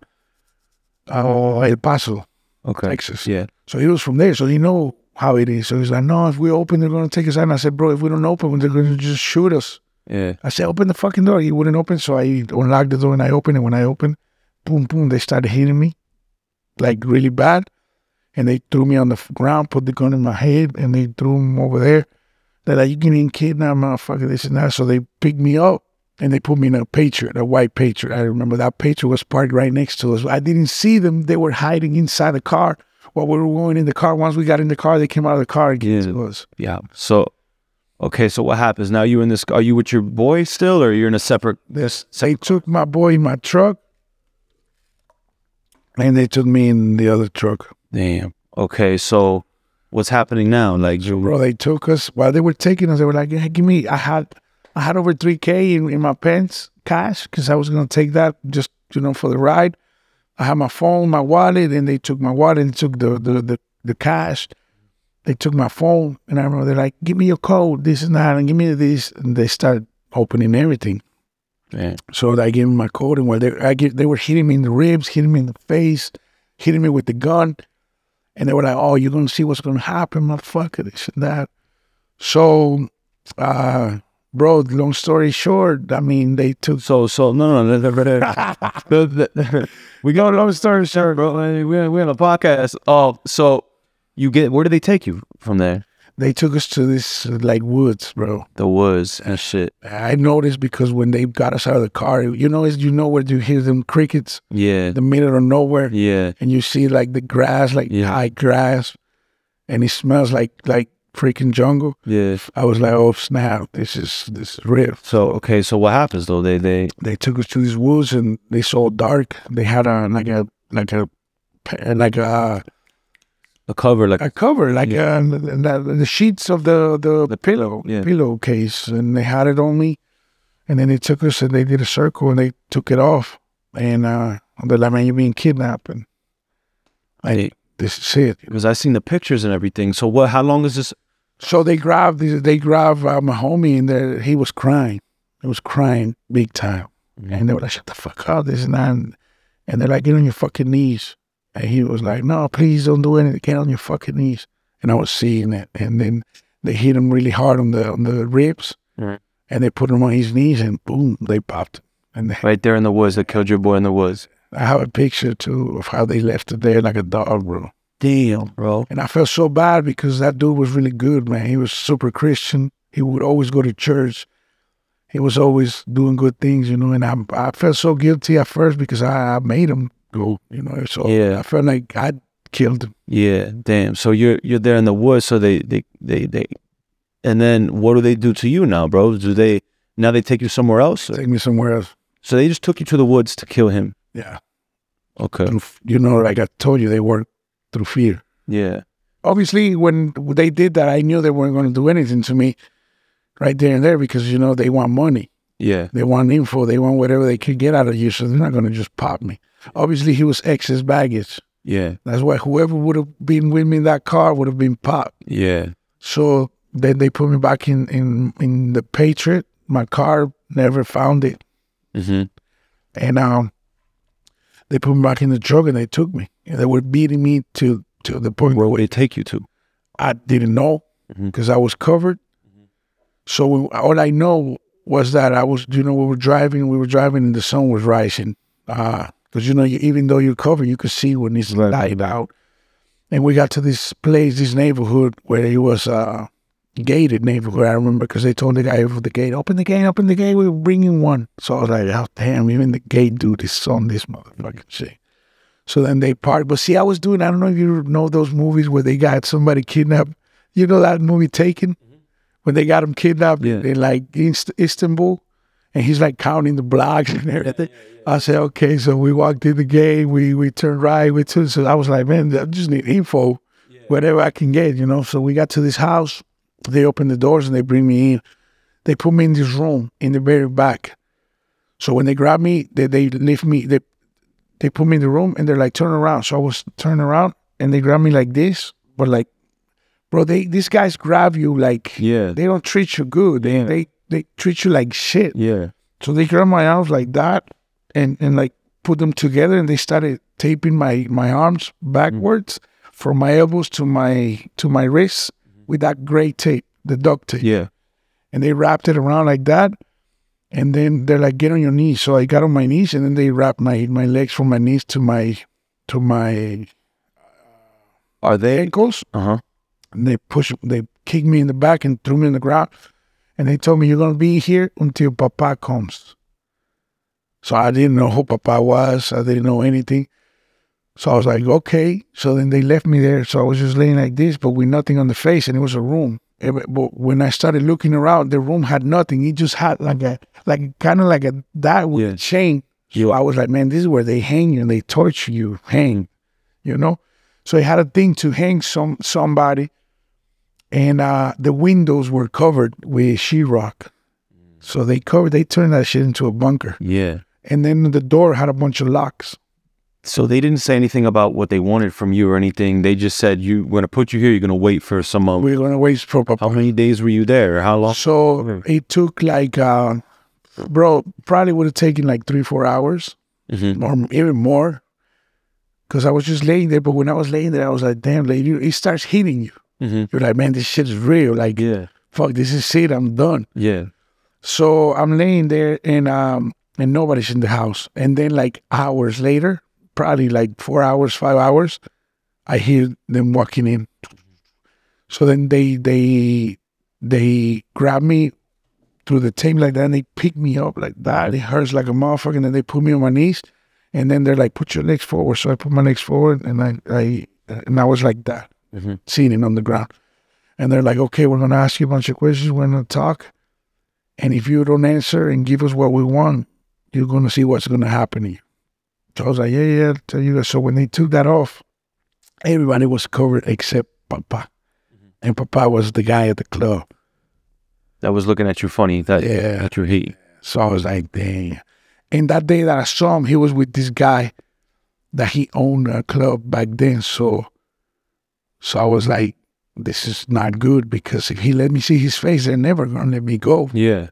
S2: uh El Paso.
S1: Okay.
S2: Texas.
S1: Yeah.
S2: So he was from there, so he know how it is. So he's like, no, if we open, they're gonna take us out. And I said, bro, if we don't open, they're gonna just shoot us.
S1: Yeah.
S2: I said, open the fucking door. He wouldn't open, so I unlocked the door and I opened it. When I opened, boom, boom, they started hitting me, like really bad. And they threw me on the ground, put the gun in my head, and they threw him over there. They're like, you getting kidnapped, motherfucker, this and that. So they picked me up and they put me in a Patriot, a white Patriot. I remember that Patriot was parked right next to us. I didn't see them. They were hiding inside the car while we were going in the car. Once we got in the car, they came out of the car again
S1: Yeah.
S2: to us.
S1: Yeah. So okay, so what happens? Now you in this are you with your boy still or you're in a separate
S2: This, they took my boy in my truck and they took me in the other truck.
S1: Damn. Okay, so what's happening now? Like you
S2: Bro, they took us while they were taking us. They were like, hey, "Give me." I had, I had over three k in, in my pants cash because I was gonna take that just you know for the ride. I had my phone, my wallet, and they took my wallet and took the the the, the cash. They took my phone, and I remember they're like, "Give me your code, this and that, and give me this." And they started opening everything.
S1: Damn.
S2: So I gave them my code, and while they, I get, they were hitting me in the ribs, hitting me in the face, hitting me with the gun, and they were like, "Oh, you're gonna see what's gonna happen, motherfucker, this and that." So, uh, bro, long story short, I mean, they took.
S1: So so no no no, no, no, no. The- the- we go long story short, bro. We're we're on a podcast. Oh, so you get where do they take you from there?
S2: They took us to this like woods, bro.
S1: The woods and shit.
S2: I noticed because when they got us out of the car, you know, as you know where you hear them crickets,
S1: Yeah.
S2: the middle of nowhere.
S1: Yeah.
S2: and you see like the grass, like
S1: Yeah.
S2: high grass, and it smells like like freaking jungle.
S1: Yeah.
S2: I was like, oh snap, this is this is real.
S1: So okay, so what happens though? They they
S2: They took us to these woods and they saw dark. They had a like a like a like a
S1: a cover like
S2: a cover, like uh, the, the sheets of the the,
S1: The
S2: pillow
S1: yeah.
S2: pillowcase, and they had it on me. And then they took us and they did a circle and they took it off. And uh, they're like, man, you're being kidnapped. And
S1: Hey.
S2: this is it.
S1: because I seen the pictures and everything. So what? How long is this?
S2: So they grabbed they grabbed uh, my homie and he was crying. He was crying big time. And they were like, shut the fuck up, this and that. And, and they're like, get on your fucking knees. And he was like, no, please don't do anything. Get on your fucking knees. And I was seeing it. And then they hit him really hard on the on the ribs.
S1: Right.
S2: And they put him on his knees and boom, they popped. And they,
S1: Right there in the woods, they killed your boy in the woods.
S2: I have a picture too of how they left it there like a dog, bro.
S1: Damn, bro.
S2: And I felt so bad because that dude was really good, man. He was super Christian. He would always go to church. He was always doing good things, you know. And I, I felt so guilty at first because I, I made him go, you know. So
S1: Yeah.
S2: I felt like I killed him.
S1: Yeah, damn. So you're you're there in the woods. So they they they they, and then what do they do to you now, bro? Do they now they take you somewhere else? or-
S2: Take me somewhere else.
S1: So they just took you to the woods to kill him.
S2: Yeah.
S1: Okay.
S2: You know, like I told you, they work through fear.
S1: Yeah.
S2: Obviously, when they did that, I knew they weren't going to do anything to me right there and there because, you know, they want money.
S1: Yeah.
S2: They want info. They want whatever they could get out of you. So they're not going to just pop me. Obviously, he was excess baggage.
S1: Yeah.
S2: That's why whoever would have been with me in that car would have been popped.
S1: Yeah.
S2: So then they put me back in, in, in the Patriot. My car never found it.
S1: Mm-hmm.
S2: And um, they put me back in the truck and they took me. They were beating me to, to the point
S1: Where would they take you to?
S2: I didn't know
S1: mm-hmm.
S2: because I was covered. Mm-hmm. So when, all I know was that I was, you know, we were driving, we were driving, and the sun was rising. Ah, because you know, you, even though you're covered, you could see when it's
S1: Right.
S2: light out. And we got to this place, this neighborhood where it was a gated neighborhood. I remember because they told the guy over the gate, "Open the gate, open the gate. We're bringing one." So I was like, "Oh damn! Even the gate dude is on this motherfucking shit." So then they parked. But see, I was doing. I don't know if you know those movies where they got somebody kidnapped. You know that movie Taken, mm-hmm. when they got him kidnapped
S1: Yeah.
S2: in like Inst- Istanbul, and he's like counting the blocks and everything. I said, okay. So we walked in the gate. We we turned right. We took. So I was like, man, I just need info, whatever I can get, you know. So we got to this house. They open the doors and they bring me in. They put me in this room in the very back. So when they grab me, they they lift me. They they put me in the room and they're like, turn around. So I was turning around and they grab me like this, but like, bro, they these guys grab you like
S1: Yeah.
S2: they don't treat you good. They
S1: Yeah.
S2: they they treat you like shit.
S1: Yeah.
S2: So they grab my arms like that and and like put them together and they started taping my my arms mm-hmm. backwards from my elbows to my to my wrists mm-hmm. with that gray tape, the duct tape.
S1: Yeah.
S2: And they wrapped it around like that. And then they're like, get on your knees. So I got on my knees and then they wrapped my my legs from my knees to my to my
S1: Are they?
S2: ankles.
S1: Uh huh.
S2: And they push they kicked me in the back and threw me in the ground. And they told me you're gonna be here until Papa comes. So I didn't know who Papa was. I didn't know anything. So I was like, okay. So then they left me there. So I was just laying like this, but with nothing on the face, and it was a room. But but when I started looking around, the room had nothing. It just had like a like kind of like a that with
S1: Yeah.
S2: a chain. So I was like, man, this is where they hang you and they torture you, hang, you know. So I had a thing to hang some somebody, and uh, the windows were covered with sheetrock. So they covered, they turned that shit into a bunker,
S1: Yeah.
S2: and then the door had a bunch of locks.
S1: So they didn't say anything about what they wanted from you or anything. They just said you we're gonna put you here. You're gonna wait for some. Uh,
S2: We're gonna wait for Papa.
S1: how many days were you there? How long?
S2: So
S1: Okay.
S2: it took like, uh, bro, probably would have taken like three, four hours
S1: Mhm.
S2: or even more. Cause I was just laying there, but when I was laying there, I was like, damn, lady, it starts hitting you.
S1: Mhm.
S2: You're like, man, this shit is real. Like,
S1: Yeah.
S2: fuck, this is it. I'm done.
S1: Yeah.
S2: So I'm laying there and um and nobody's in the house. And then like hours later, probably like four hours, five hours, I hear them walking in. So then they they they grab me through the tape like that and they pick me up like that. It hurts like a motherfucker and then they put me on my knees and then they're like, put your legs forward. So I put my legs forward and I I and I was like that,
S1: Mhm.
S2: sitting on the ground. And they're like, okay, we're gonna ask you a bunch of questions, we're gonna talk. And if you don't answer and give us what we want, you're gonna see what's gonna happen to you. So I was like, yeah, yeah, I'll tell you. So when they took that off, everybody was covered except Papa. Mm-hmm. And Papa was the guy at the club.
S1: That was looking at you funny. That
S2: Yeah.
S1: that you hate.
S2: So I was like, dang. And that day that I saw him, he was with this guy that he owned a club back then. So so I was like, this is not good because if he let me see his face, they're never gonna let me go.
S1: Yeah.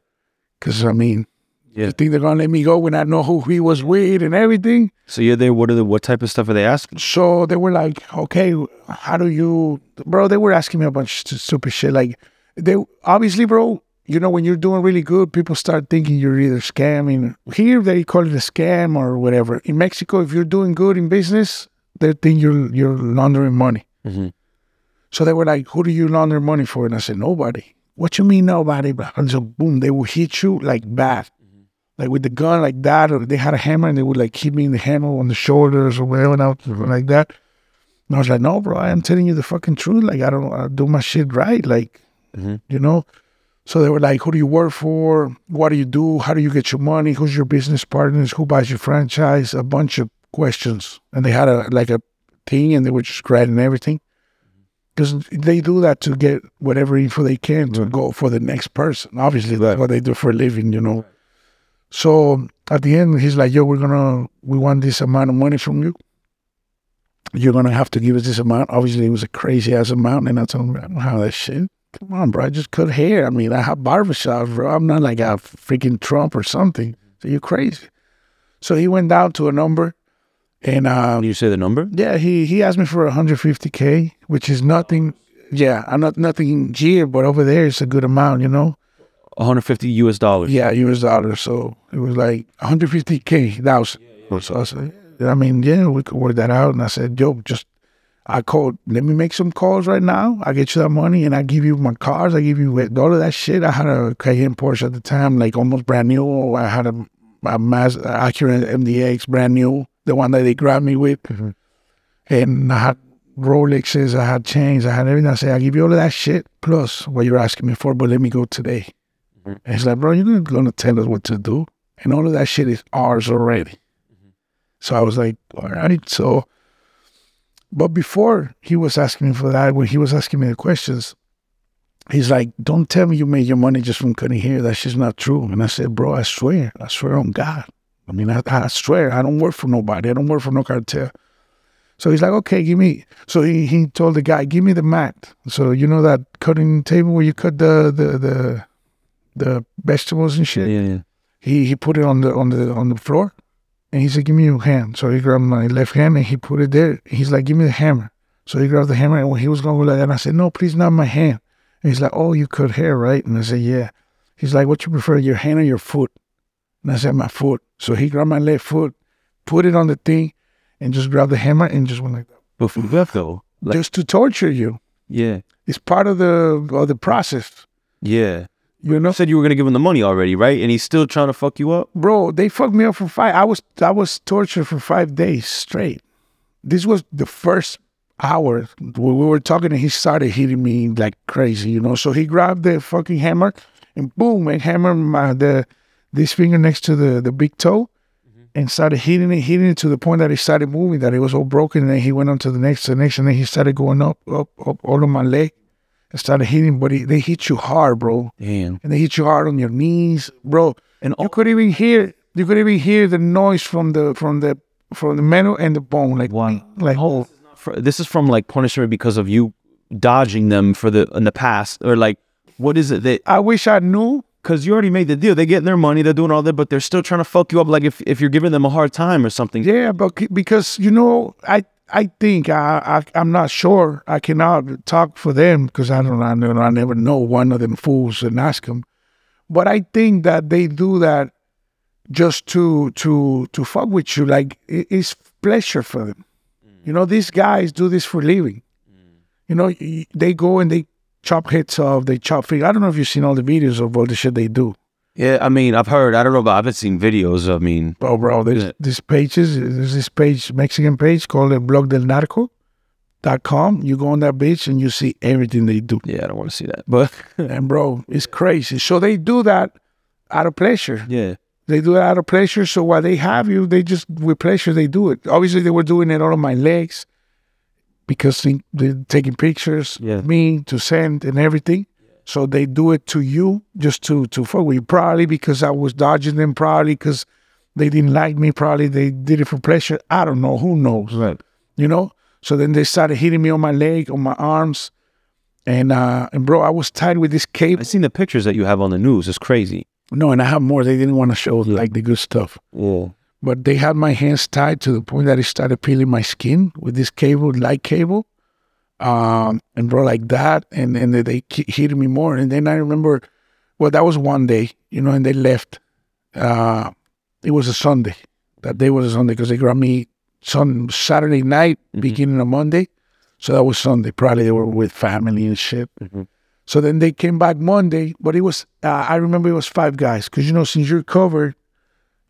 S2: Cause I mean,
S1: Yeah.
S2: you think they're gonna let me go when I know who he was with and everything?
S1: So you're there. What are the what type of stuff are they asking?
S2: So they were like, okay, how do you, bro? They were asking me a bunch of stupid shit. Like, they obviously, bro, you know, when you're doing really good, people start thinking you're either scamming. Here, they call it a scam or whatever. In Mexico, if you're doing good in business, they think you're you're laundering money.
S1: Mhm.
S2: So they were like, who do you launder money for? And I said, nobody. What you mean nobody? bro? And so boom, they will hit you like bad. Like with the gun like that, or they had a hammer and they would like hit me in the handle on the shoulders or whatever, and I was like that. And I was like, no, bro, I am telling you the fucking truth. Like, I don't I do my shit right. Like,
S1: Mhm.
S2: you know? So they were like, who do you work for? What do you do? How do you get your money? Who's your business partners? Who buys your franchise? A bunch of questions. And they had a like a thing and they were just writing everything. Because they do that to get whatever info they can to go for the next person. Obviously, that's what they do for a living, you know. So at the end, he's like, yo, we're gonna we want this amount of money from you. You're gonna have to give us this amount. Obviously, it was a crazy ass amount, and I told him, I don't have that shit. Come on, bro. I just cut hair. I mean, I have barbershops, bro. I'm not like a freaking Trump or something. So you're crazy. So he went down to a number, and uh,
S1: Can you say the number?
S2: yeah, he he asked me for 150k, which is nothing. Yeah, I'm not nothing here, but over there it's a good amount, you know.
S1: 150 US dollars.
S2: Yeah, US dollars. So it was like 150k thousand. So I said, I mean, yeah, we could work that out. And I said, yo, just I called. Let me make some calls right now. I get you that money, and I give you my cars. I give you all of that shit. I had a Cayenne Porsche at the time, like almost brand new. I had a, a Maz, Acura MDX, brand new, the one that they grabbed me with, mm-hmm. and I had Rolexes, I had chains, I had everything. I said, I'll give you all of that shit plus what you're asking me for, but let me go today. And he's like, bro, you're not gonna tell us what to do, and all of that shit is ours already. Mm-hmm. So I was like, all right. So, but before he was asking me for that, when he was asking me the questions, he's like, don't tell me you made your money just from cutting hair. That's just not true. And I said, bro, I swear, I swear on God. I mean, I, I swear, I don't work for nobody. I don't work for no cartel. So he's like, okay, give me. So he, he told the guy, give me the mat. So you know that cutting table where you cut the the the, the vegetables and shit.
S1: Yeah, yeah.
S2: He he put it on the on the on the floor, and he said, "Give me your hand." So he grabbed my left hand and he put it there. He's like, "Give me the hammer." So he grabbed the hammer, and when he was going go like that, I said, "No, please, not my hand." And he's like, "Oh, you cut hair, right?" And I said, "Yeah." He's like, "What you prefer, your hand or your foot?" And I said, "My foot." So he grabbed my left foot, put it on the thing, and just grabbed the hammer and just went like that,
S1: But for what though? Like,
S2: just to torture you.
S1: yeah,
S2: It's part of the of the process,
S1: yeah.
S2: You know.
S1: You said you were gonna give him the money already, right? And he's still trying to fuck you up.
S2: bro, they fucked me up for five. I was I was tortured for five days straight. This was the first hour when we were talking, and he started hitting me like crazy, you know. So he grabbed the fucking hammer and boom, and hammered my the this finger next to the the big toe, mm-hmm. and started hitting it, hitting it to the point that it started moving, that it was all broken. And then he went on to the next, the next, and then he started going up, up, up all on my leg, and started hitting. But he, they hit you hard, bro
S1: Damn.
S2: and they hit you hard on your knees, bro.
S1: And
S2: you could even hear you could even hear the noise from the from the from the metal and the bone, like
S1: Wow.
S2: like
S1: Oh, fr- this is from like punishment because of you dodging them for the in the past, or like what is it that?
S2: I wish I knew.
S1: Because you already made the deal. They're getting their money. They're doing all that, but they're still trying to fuck you up. Like if, if you're giving them a hard time or something.
S2: Yeah, but because you know, I I think I, I I'm not sure. I cannot talk for them because I don't I, don't- I never know one of them fools and ask them. But I think that they do that just to to to fuck with you. Like it, it's pleasure for them. You know, these guys do this for living. Mm. You know, they go and they chop heads off, they chop fingers. I don't know if you've seen all the videos of all the shit they do.
S1: Yeah, I mean, I've heard. I don't know, but I haven't seen videos. I mean,
S2: Oh, bro, there's this pages. There's this page, Mexican page called the Blog del Narco. Dot com. You go on that page and you see everything they do.
S1: yeah, I don't want to see that. But
S2: And bro, it's crazy. So they do that out of pleasure.
S1: yeah,
S2: They do it out of pleasure. So while they have you, they just with pleasure they do it. Obviously, they were doing it all on my legs because they, they're taking pictures
S1: Yeah.
S2: me to send and everything. So they do it to you just to to fuck with you. Probably because I was dodging them. Probably because they didn't like me. Probably they did it for pleasure. I don't know. Who knows?
S1: right.
S2: you know. So then they started hitting me on my leg, on my arms, and uh, and bro, I was tied with this cape.
S1: I've seen the pictures that you have on the news. It's crazy.
S2: No, and I have more. They didn't want to show like the good stuff,
S1: Yeah.
S2: but they had my hands tied to the point that it started peeling my skin with this cable, light cable, um, and bro, like that, and and they, hit me more. And then I remember, well, that was one day, you know, and they left. Uh, it was a Sunday. That day was a Sunday because they grabbed me sun Saturday night, beginning of Monday. So that was Sunday. Probably they were with family and shit.
S1: Mhm.
S2: So then they came back Monday, but it was uh, I remember it was five guys because you know since you're covered,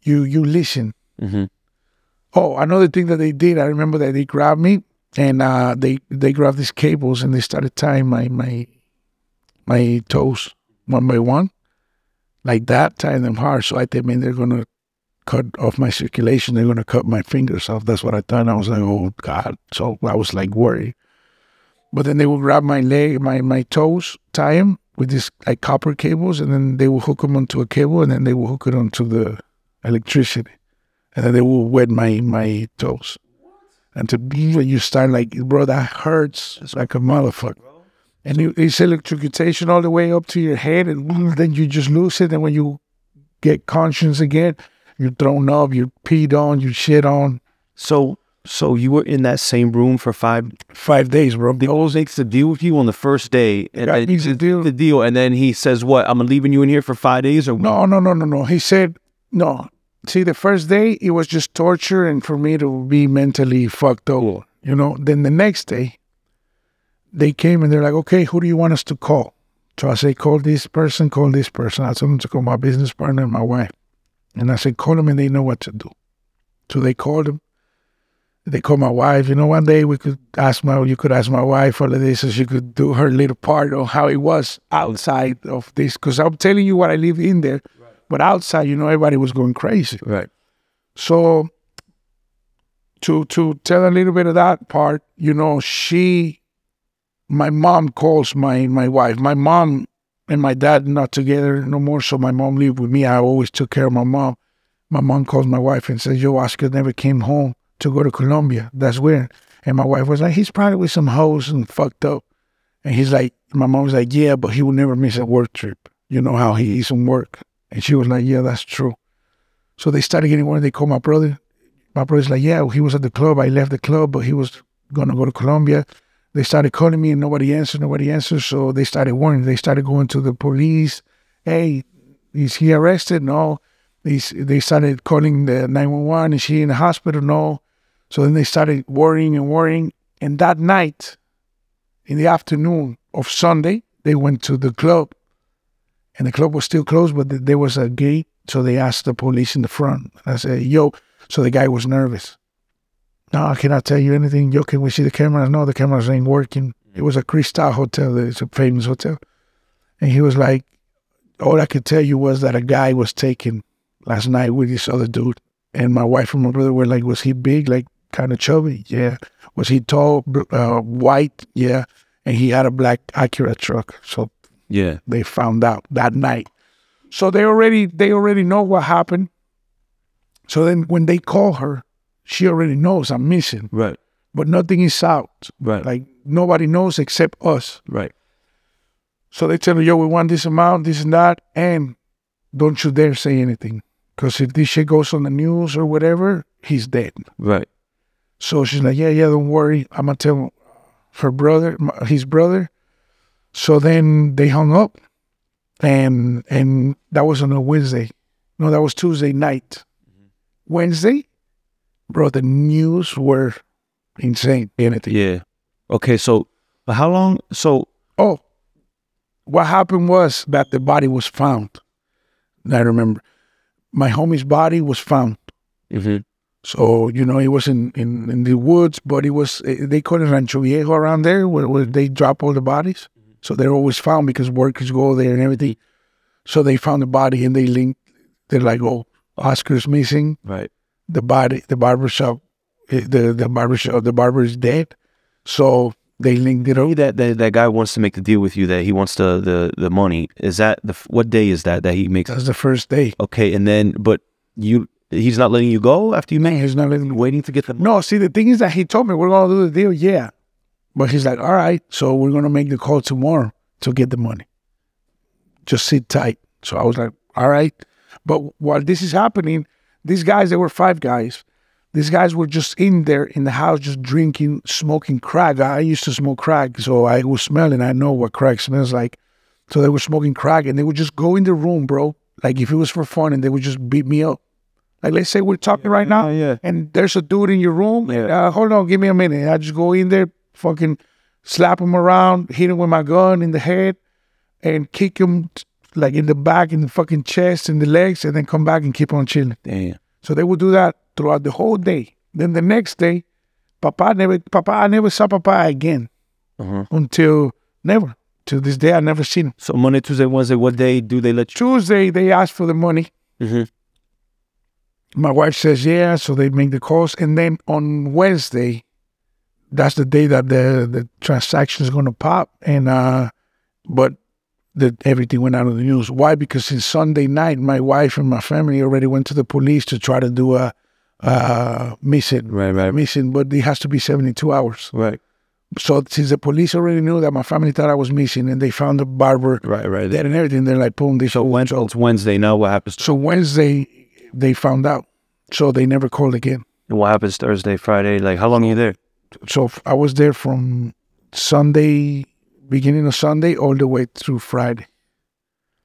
S2: you you listen.
S1: Mm-hmm.
S2: Oh, another thing that they did, I remember that they grabbed me and uh, they they grabbed these cables and they started tying my my my toes one by one, like that, tying them hard. So I think, man, they're gonna cut off my circulation. They're gonna cut my fingers off. That's what I thought. And I was like, oh God. So I was like worried. But then they would grab my leg, my my toes, tie them with these like copper cables, and then they will hook them onto a cable, and then they will hook it onto the electricity, and then they will wet my my toes. And to when you start like, bro, that hurts It's like a motherfucker. And it- it's electrocutation all the way up to your head, and then you just lose it. And when you get conscience again, you're thrown up, you're peed on, you shit on.
S1: So So you were in that same room for five.
S2: Five days, bro.
S1: The old makes the deal with you on the first day, and
S2: makes a deal.
S1: The deal, and then he says, "What? I'm leaving you in here for five days, or
S2: No, no, no, no, no. He said, no. See, the first day, it was just torture and for me to be mentally fucked up, you know. Then the next day, they came and they're like, okay, who do you want us to call? So I say, call this person, call this person. I told them to call my business partner and my wife. And I said, call them and they know what to do. So they called them. They called my wife. You know, one day we could ask my, you could ask my wife all of this so she could do her little part on how it was outside of this. Because I'm telling you what I live in there. But outside, you know, everybody was going crazy.
S1: right?
S2: So to to tell a little bit of that part, you know, she my mom calls my my wife. My mom and my dad not together no more, so my mom lived with me. I always took care of my mom. My mom calls my wife and says, Yo, Oscar never came home to go to Colombia. That's weird. And my wife was like, He's probably with some hoes and fucked up. And he's like, my mom was like, Yeah, but he will never miss a work trip. You know how he eats some work. And she was like, Yeah, that's true. So they started getting worried. They called my brother. My brother's like, yeah, he was at the club. I left the club, but he was going to go to Colombia. They started calling me and nobody answered. Nobody answered. So they started worrying. They started going to the police. Hey, is he arrested? No. He's, they started calling the 911. Is he in the hospital? No. So then they started worrying and worrying. And that night, in the afternoon of Sunday, they went to the club. And the club was still closed, but there was a gate. So they asked the police in the front. I said, yo, so the guy was nervous. No, I cannot tell you anything. Yo, can we see the cameras? No, the cameras ain't working. It was a Cristal hotel. It's a famous hotel. And he was like, all I could tell you was that a guy was taken last night with this other dude. And my wife and my brother were like, was he big, like kind of chubby? Yeah. Was he tall, uh, white? Yeah. And he had a black Acura truck. So
S1: Yeah.
S2: they found out that night. So they already they already know what happened. So then when they call her, she already knows I'm missing,
S1: Right.
S2: but nothing is out.
S1: Right.
S2: Like nobody knows except us.
S1: right.
S2: So they tell her, yo, we want this amount, this and that, and don't you dare say anything. Because if this shit goes on the news or whatever, he's dead.
S1: Right.
S2: So she's like, yeah, yeah, don't worry. I'm going to tell her brother, his brother. So then they hung up. And and that was on a Wednesday. No, that was Tuesday night. Wednesday, bro, the news were insane. Anything.
S1: Yeah. Okay. So, but how long? So,
S2: Oh, what happened was that the body was found. I remember. My homie's body was found.
S1: mm-hmm.
S2: So, you know, it was in, in, in the woods, but it was, eh, they call it Rancho Viejo around there where, where they drop all the bodies. So they're always found because workers go there and everything. So they found the body and they linked, they're like, oh, Oscar's missing.
S1: right.
S2: The body, the barbershop, eh, the, the barbershop, the barber is dead. So they linked it up.
S1: That, that that guy wants to make the deal with you. That he wants the the the money. Is that the what day is that that he makes?
S2: That's the first day.
S1: Okay, and then but you he's not letting you go after you make.
S2: Man, he's not letting
S1: Waiting to get the money.
S2: No, see, the thing is that he told me we're going to do the deal. Yeah. But he's like, all right, so we're going to make the call tomorrow to get the money. Just sit tight. So I was like, all right. But while this is happening, these guys, there were five guys. These guys were just in there in the house, just drinking, smoking crack. I used to smoke crack, so I was smelling. I know what crack smells like. So they were smoking crack, and they would just go in the room, bro. Like if it was for fun, and they would just beat me up. Like let's say we're talking right now,
S1: yeah.
S2: and there's a dude in your room.
S1: Yeah.
S2: Uh, hold on, give me a minute. I just go in there, fucking slap him around, hit him with my gun in the head, and kick him t- like in the back, in the fucking chest, in the legs, and then come back and keep on chilling.
S1: Damn.
S2: So they would do that throughout the whole day. Then the next day, Papa never, Papa, I never saw Papa again
S1: Uh-huh.
S2: until never. To this day, I never seen him.
S1: So Monday, Tuesday, Wednesday. What day do they let you?
S2: Tuesday, they ask for the money.
S1: Mm-hmm.
S2: My wife says yeah, so they make the calls, and then on Wednesday, that's the day that the the transaction is going to pop, and uh, but that everything went out of the news. Why? Because since Sunday night, my wife and my family already went to the police to try to do a uh missing
S1: Right. Right.
S2: missing, but it has to be seventy two hours.
S1: Right.
S2: So since the police already knew that my family thought I was missing, and they found the barber
S1: Right. Right.
S2: dead and everything, they're like, boom, this
S1: So when it's Wednesday now, what happens?
S2: so Wednesday, they found out. So they never called again.
S1: And what happens Thursday, Friday? Like, how long are you there?
S2: So I was there from Sunday, beginning of Sunday, all the way through Friday.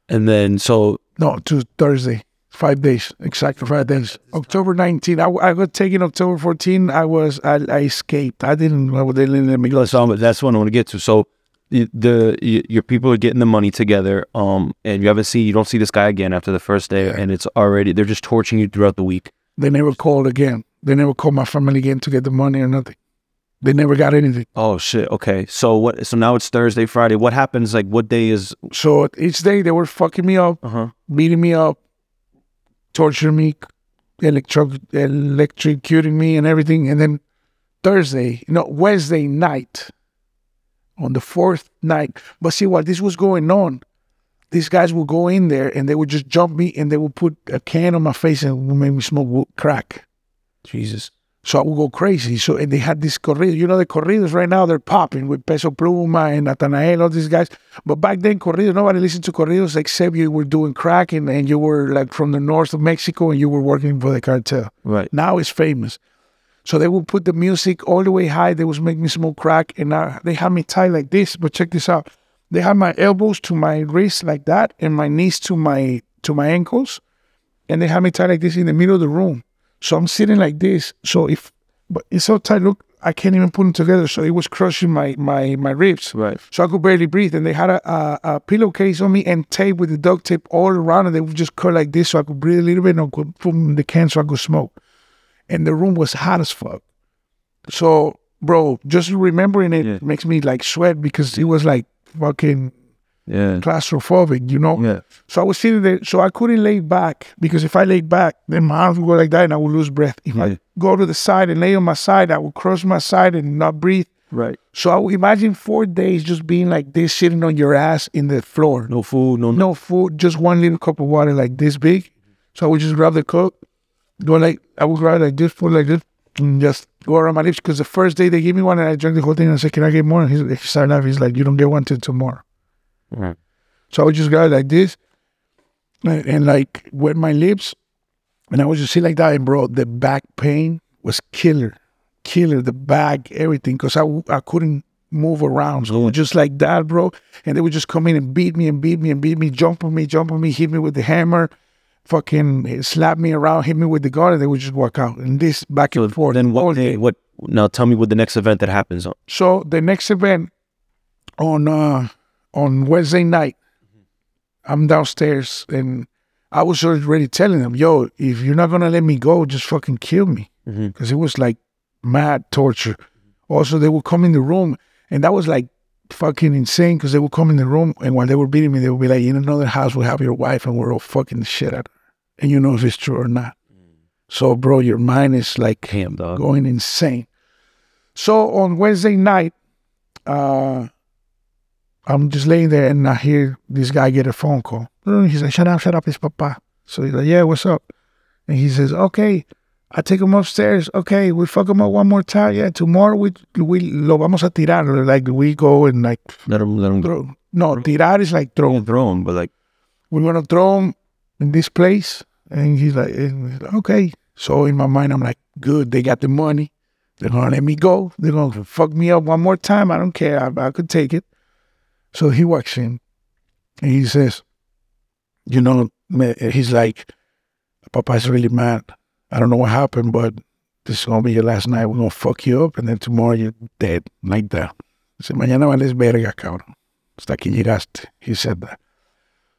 S1: And then, so
S2: No, to Thursday. Five days, exactly five days. October 19. I, I got taken October 14. I was, I, I escaped. I didn't, they didn't let me go.
S1: so that's what I want to get to. So the, the your people are getting the money together, um, and you haven't seen, you don't see this guy again after the first day, and it's already they're just torturing you throughout the week.
S2: They never called again. They never called my family again to get the money or nothing. They never got anything.
S1: Oh shit. Okay. So what? So now it's Thursday, Friday. What happens? Like, what day is?
S2: So each day they were fucking me up,
S1: Uh huh.
S2: beating me up, torturing me, electro- electrocuting me and everything. And then Thursday, no, Wednesday night, on the fourth night. But see what this was going on. These guys would go in there and they would just jump me and they would put a can on my face and would make me smoke crack.
S1: Jesus.
S2: So I would go crazy. So and they had this corrido. You know the corridos right now they're popping with Peso Pluma and Natanael, all these guys. But back then corridos, nobody listened to corridos except you were doing crack and, and you were like from the north of Mexico and you were working for the cartel.
S1: Right.
S2: Now it's famous. So they would put the music all the way high. They was make me smoke crack, and uh, they had me tied like this. But check this out: they had my elbows to my wrists like that, and my knees to my to my ankles, and they had me tied like this in the middle of the room. So I'm sitting like this. So if but it's so tight, look, I can't even put them together. So it was crushing my my my ribs.
S1: Right.
S2: So I could barely breathe, and they had a, a, a pillowcase on me and tape with the duct tape all around, and they would just cut like this so I could breathe a little bit, and I could in the can so I could smoke. And the room was hot as fuck. So, bro, just remembering it
S1: Yeah.
S2: makes me like sweat because it was like fucking
S1: Yeah.
S2: claustrophobic, you know.
S1: Yeah.
S2: So I was sitting there, so I couldn't lay back because if I lay back, then my arms would go like that, and I would lose breath. If
S1: Yeah.
S2: I go to the side and lay on my side, I would cross my side and not breathe.
S1: Right.
S2: So I would imagine four days just being like this, sitting on your ass in the floor.
S1: No food. No.
S2: No food, just one little cup of water like this big. So I would just grab the cup, go like, I would grab like this, put like this, and just go around my lips. Because the first day they gave me one and I drank the whole thing and I said, Can I get more? And he's, he started laughing. He's like, You don't get one till tomorrow. So I would just grab it like this and, and like wet my lips. And I would just sit like that. And bro, the back pain was killer, killer, the back, everything. Because I, I couldn't move around. So just like that, bro. And they would just come in and beat me and beat me and beat me, jump on me, jump on me, hit me with the hammer, fucking slap me around, hit me with the gun. And they would just walk out. And this back
S1: So
S2: and forth.
S1: then what day? What? Now tell me what the next event that happens. on.
S2: So the next event on uh on Wednesday night, mm-hmm. I'm downstairs and I was already telling them, "Yo, if you're not gonna let me go, just fucking kill me,"
S1: mm-hmm.
S2: because it was like mad torture. Mm-hmm. Also, they would come in the room, and that was like fucking insane. Because they would come in the room, and while they were beating me, they would be like, "In another house, we have your wife, and we're all fucking the shit at her," and you know if it's true or not. Mm. So, bro, your mind is like
S1: Damn,
S2: going insane. So on Wednesday night, uh, I'm just laying there and I hear this guy get a phone call. He's like, "Shut up, shut up, it's Papa." So he's like, "Yeah, what's up?" And he says, "Okay, I take him upstairs. Okay, we fuck him up one more time. Yeah, tomorrow we we lo vamos a tirar. Like we go and like
S1: Let him. Let him
S2: throw. No, tirar is like throw.
S1: Don't throw him, but like.
S2: We're gonna throw him in this place. And he's like, and he's like, okay. So in my mind, I'm like, good. They got the money. They're gonna let me go. They're gonna fuck me up one more time. I don't care. I, I could take it. So he walks in, and he says, you know, he's like, Papa's really mad. I don't know what happened, but this is gonna be your last night. We're gonna fuck you up, and then tomorrow you're dead, like that. Dice, mañana vales verga, cabrón. Hasta aquí llegaste. He said that.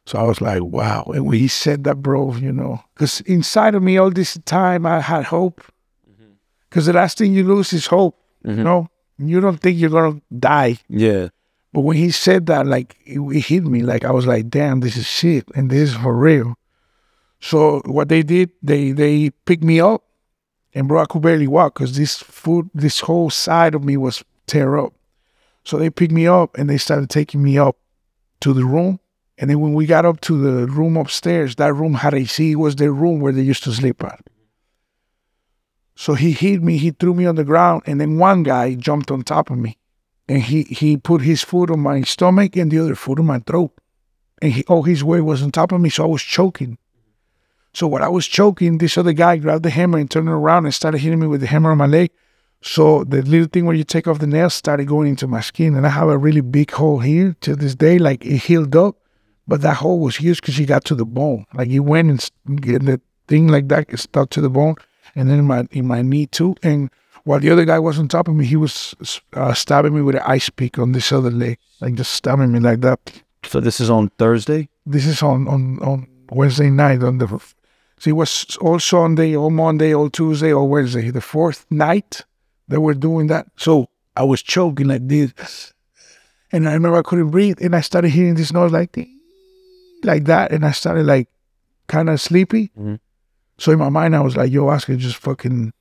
S2: So I was like, wow. And when he said that, bro, you know, because inside of me all this time I had hope. Mm-hmm. Because the last thing you lose is hope. Mm-hmm. You know, you don't think you're gonna die.
S1: Yeah.
S2: But when he said that, like it, it hit me. Like I was like, damn, this is shit, and this is for real. So what they did, they they picked me up, and bro, I could barely walk because this foot, this whole side of me was tear up. So they picked me up and they started taking me up to the room. And then when we got up to the room upstairs, that room had AC. Was the room where they used to sleep at. So he hit me, he threw me on the ground, and then one guy jumped on top of me. And he, he put his foot on my stomach and the other foot on my throat. And he, all his weight was on top of me, so I was choking. So while I was choking, this other guy grabbed the hammer and turned around and started hitting me with the hammer on my leg. So the little thing where you take off the nails started going into my skin, and I have a really big hole here to this day. Like it healed up, but that hole was huge because he got to the bone. Like he went and the thing like that stuck to the bone, and then in my in my knee too. And while the other guy was on top of me, he was uh, stabbing me with an ice pick on this other leg, like just stabbing me like that.
S1: So this is on Thursday.
S2: This is on on on Wednesday night on the. So it was all Sunday, all Monday, all Tuesday, all Wednesday. The fourth night they were doing that. So I was choking like this, and I remember I couldn't breathe, and I started hearing this noise like like that, and I started like kind of sleepy.
S1: Mhm.
S2: So in my mind, I was like, "Yo, Oscar, just fucking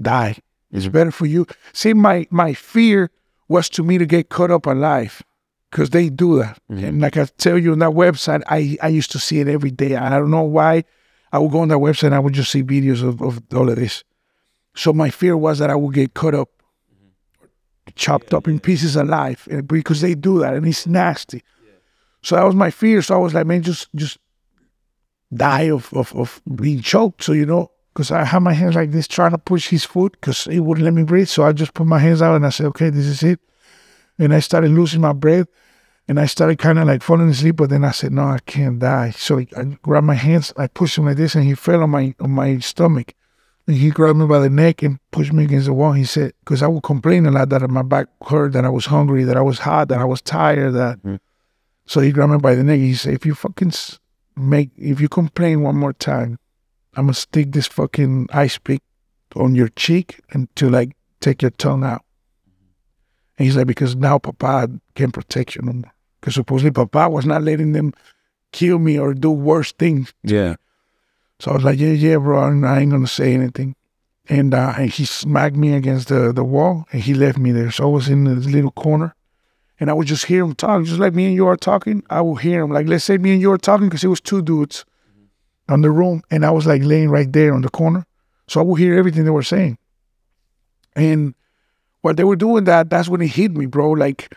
S2: die. It's better for you." See, my my fear was to me to get caught up alive, because they do that.
S1: Mhm.
S2: And like I tell you on that website, I I used to see it every day. I don't know why. I would go on that website and I would just see videos of, of all of this. So my fear was that I would get cut up, chopped up in pieces alive, and because they do that and it's nasty. So that was my fear. So I was like, man, just just die of of, of being choked. So you know, because I had my hands like this trying to push his foot because he wouldn't let me breathe. So I just put my hands out and I said, okay, this is it. And I started losing my breath. And I started kind of like falling asleep, but then I said, "No, I can't die." So I grabbed my hands, I pushed him like this, and he fell on my on my stomach. And he grabbed me by the neck and pushed me against the wall. He said, "Because I would complain a lot that my back hurt, that I was hungry, that I was hot, that I was tired." That
S1: Mhm.
S2: so he grabbed me by the neck. He said, "If you fucking make, if you complain one more time, I'm gonna stick this fucking ice pick on your cheek and to like take your tongue out." And he's like, "Because now Papa can't protect you no more." Because supposedly Papa was not letting them kill me or do worse things.
S1: Yeah.
S2: So I was like, yeah, yeah, bro, I ain't gonna say anything. And, uh, and he smacked me against the, the wall and he left me there. So I was in this little corner and I would just hear him talk, just like me and you are talking. I would hear him. Like, let's say me and you are talking because it was two dudes on the room and I was like laying right there on the corner. So I would hear everything they were saying. And while they were doing that, that's when it hit me, bro. Like,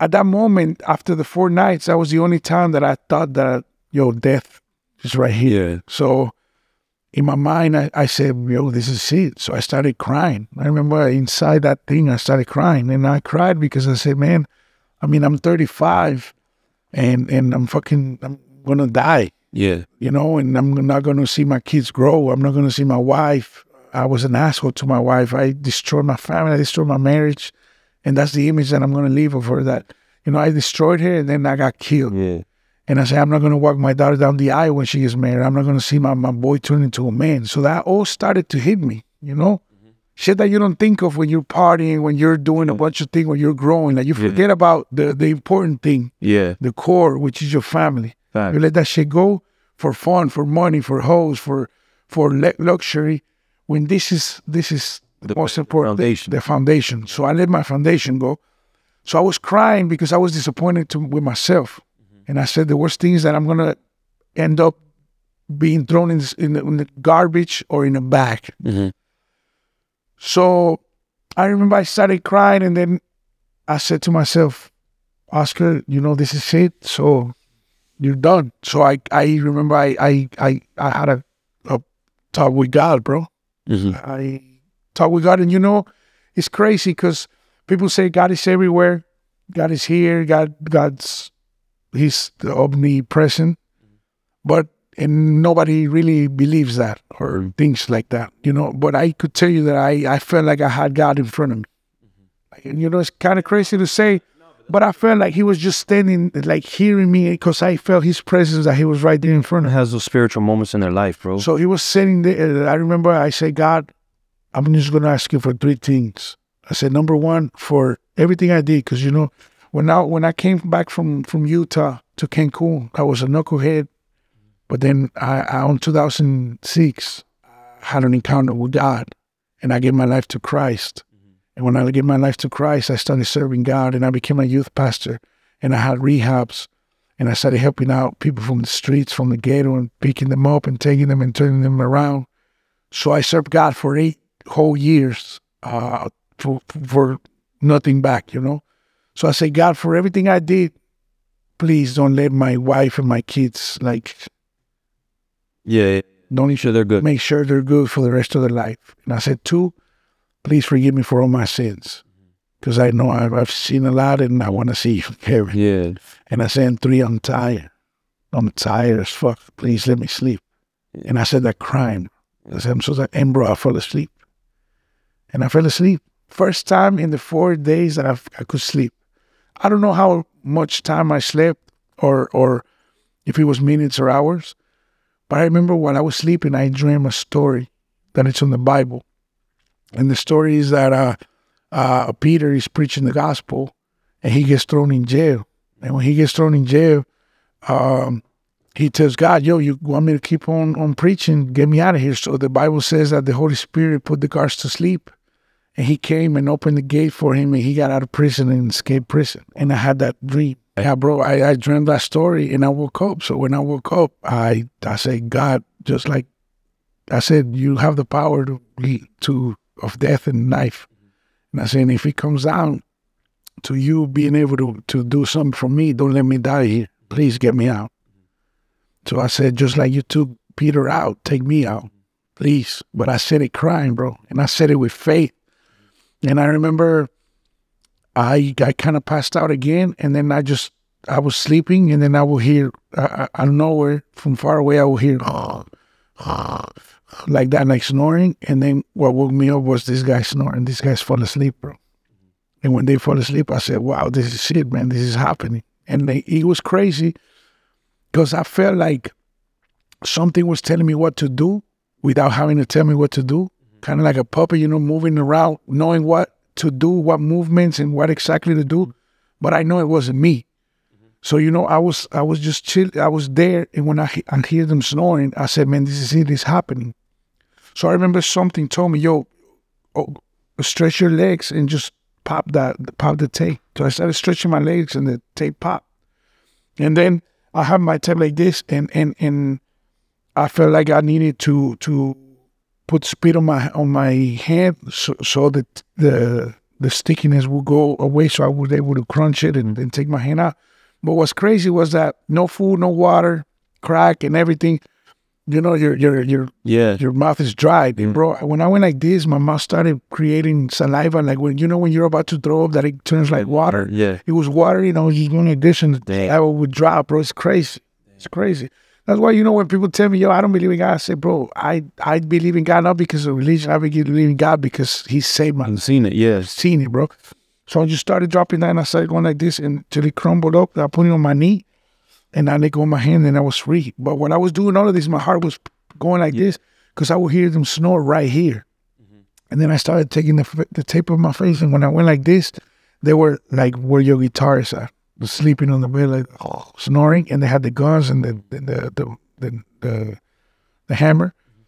S2: at that moment, after the four nights, that was the only time that I thought that, yo, death is right here.
S1: Yeah.
S2: So in my mind, I, I said, yo, this is it. So I started crying. I remember inside that thing, I started crying. And I cried because I said, man, I mean, I'm 35 and, and I'm fucking, I'm to die,
S1: Yeah.
S2: you know, and I'm not going to see my kids grow. I'm not going to see my wife. I was an asshole to my wife. I destroyed my family. I destroyed my marriage. And that's the image that I'm going to leave of her that, you know, I destroyed her and then I got killed.
S1: Yeah.
S2: And I say, I'm not going to walk my daughter down the aisle when she gets married. I'm not going to see my, my boy turn into a man. So that all started to hit me, you know? Mm-hmm. Shit that you don't think of when you're partying, when you're doing a bunch of things, when you're growing. Like you
S1: Yeah.
S2: forget about the, the important thing,
S1: Yeah.
S2: the core, which is your family.
S1: Fact.
S2: You let that shit go for fun, for money, for hoes, for for le- luxury. When this is this is the,
S1: The
S2: most important
S1: foundation.
S2: the foundation. So I let my foundation go. So I was crying because I was disappointed to, with myself, and I said the worst thing is that I'm gonna end up being thrown in, in, the, in the garbage or in a bag.
S1: Mm-hmm.
S2: So I remember I started crying, and then I said to myself, Oscar, you know, this is it. So you're done. So I, I remember I, I, I, I had a, a talk with God, bro.
S1: Mm-hmm.
S2: I talk with God, and you know, it's crazy because people say God is everywhere, God is here, God, God's, He's the omnipresent, but and nobody really believes that or thinks like that, you know. But I could tell you that I, I felt like I had God in front of me. And you know, it's kind of crazy to say, but I felt like He was just standing, like hearing me, because I felt His presence that He was right there in front of me.
S1: has those spiritual moments in their life, bro.
S2: So he was sitting there. I remember I said, God, I'm just going to ask you for three things. I said, number one, for everything I did, because you know, when I when I came back from from Utah to Cancun, I was a knucklehead. But then I, I on 2006, I had an encounter with God, and I gave my life to Christ. And when I gave my life to Christ, I started serving God, and I became a youth pastor, and I had rehabs, and I started helping out people from the streets, from the ghetto, and picking them up and taking them and turning them around. So I served God for eight whole years uh, for, for nothing back, you know. So I say, God, for everything I did, please don't let my wife and my kids like
S1: Yeah.
S2: Don't
S1: Make sure they're good.
S2: make sure they're good for the rest of their life. And I said, two, please forgive me for all my sins. Mm-hmm. Because I know I've, I've seen a lot and I want to see you.
S1: Yeah.
S2: And I said, three, I'm tired. I'm tired as fuck. Please let me sleep. And I said that crying. I said, I'm so tired. And bro, I fell asleep. And I fell asleep. First time in the four days that I, I could sleep. I don't know how much time I slept or or if it was minutes or hours. But I remember when I was sleeping, I dreamed a story that it's in the Bible. And the story is that uh, uh, Peter is preaching the gospel and he gets thrown in jail. And when he gets thrown in jail, um, he tells God, Yo, you want me to keep on, on preaching? Get me out of here. So the Bible says that the Holy Spirit put the guards to sleep. And he came and opened the gate for him and he got out of prison and escaped prison. And I had that dream. Yeah, bro, I, I dreamed that story and I woke up. So when I woke up, I I said, God, just like I said, you have the power to to of death and life. And I said, if it comes down to you being able to, to do something for me, don't let me die here. Please get me out. So I said, just like you took Peter out, take me out, please. But I said it crying, bro. And I said it with faith. And I remember I I kind of passed out again, and then I just I was sleeping, and then I will hear uh, out of nowhere from far away I will hear like that, like snoring, and then what woke me up was this guy snoring. This guy's fall asleep, bro. And when they fall asleep, I said, "Wow, this is shit, man. This is happening." And they, it was crazy because I felt like something was telling me what to do without having to tell me what to do. Kind of like a puppet, you know, moving around, knowing what to do, what movements and what exactly to do. But I know it wasn't me. So you know, I was I was just chill. I was there, and when I I hear them snoring, I said, "Man, this is it. It's happening." So I remember something told me, "Yo, oh, stretch your legs and just pop that pop the tape." So I started stretching my legs, and the tape popped. And then I have my tape like this, and and and I felt like I needed to to put speed on my on my hand so, so that the the stickiness would go away, so I was able to crunch it and, and take my hand out. But what's crazy was that no food, no water, crack, and everything. You know, your your your
S1: Yeah.
S2: your mouth is dry, and bro. When I went like this, my mouth started creating saliva. Like when you know when you're about to throw up, that it turns like water.
S1: Yeah.
S2: It was water, you know, just going like this, and
S1: Damn.
S2: saliva would drop, bro. It's crazy. It's crazy. That's why you know when people tell me, "Yo, I don't believe in God," I say, "Bro, I I believe in God not because of religion. I believe in God because He saved my
S1: I've seen it. Yes.
S2: seen it, bro. So I just started dropping that and I started going like this until it crumbled up. I put it on my knee and I let go of my hand and I was free. But when I was doing all of this, my heart was going like this because I would hear them snore right here. Mm-hmm. And then I started taking the, the tape of my face. And when I went like this, they were like where your guitarists are, was sleeping on the bed, like snoring. And they had the guns and the, mm-hmm. the, the, the, the, the, the hammer. Mm-hmm.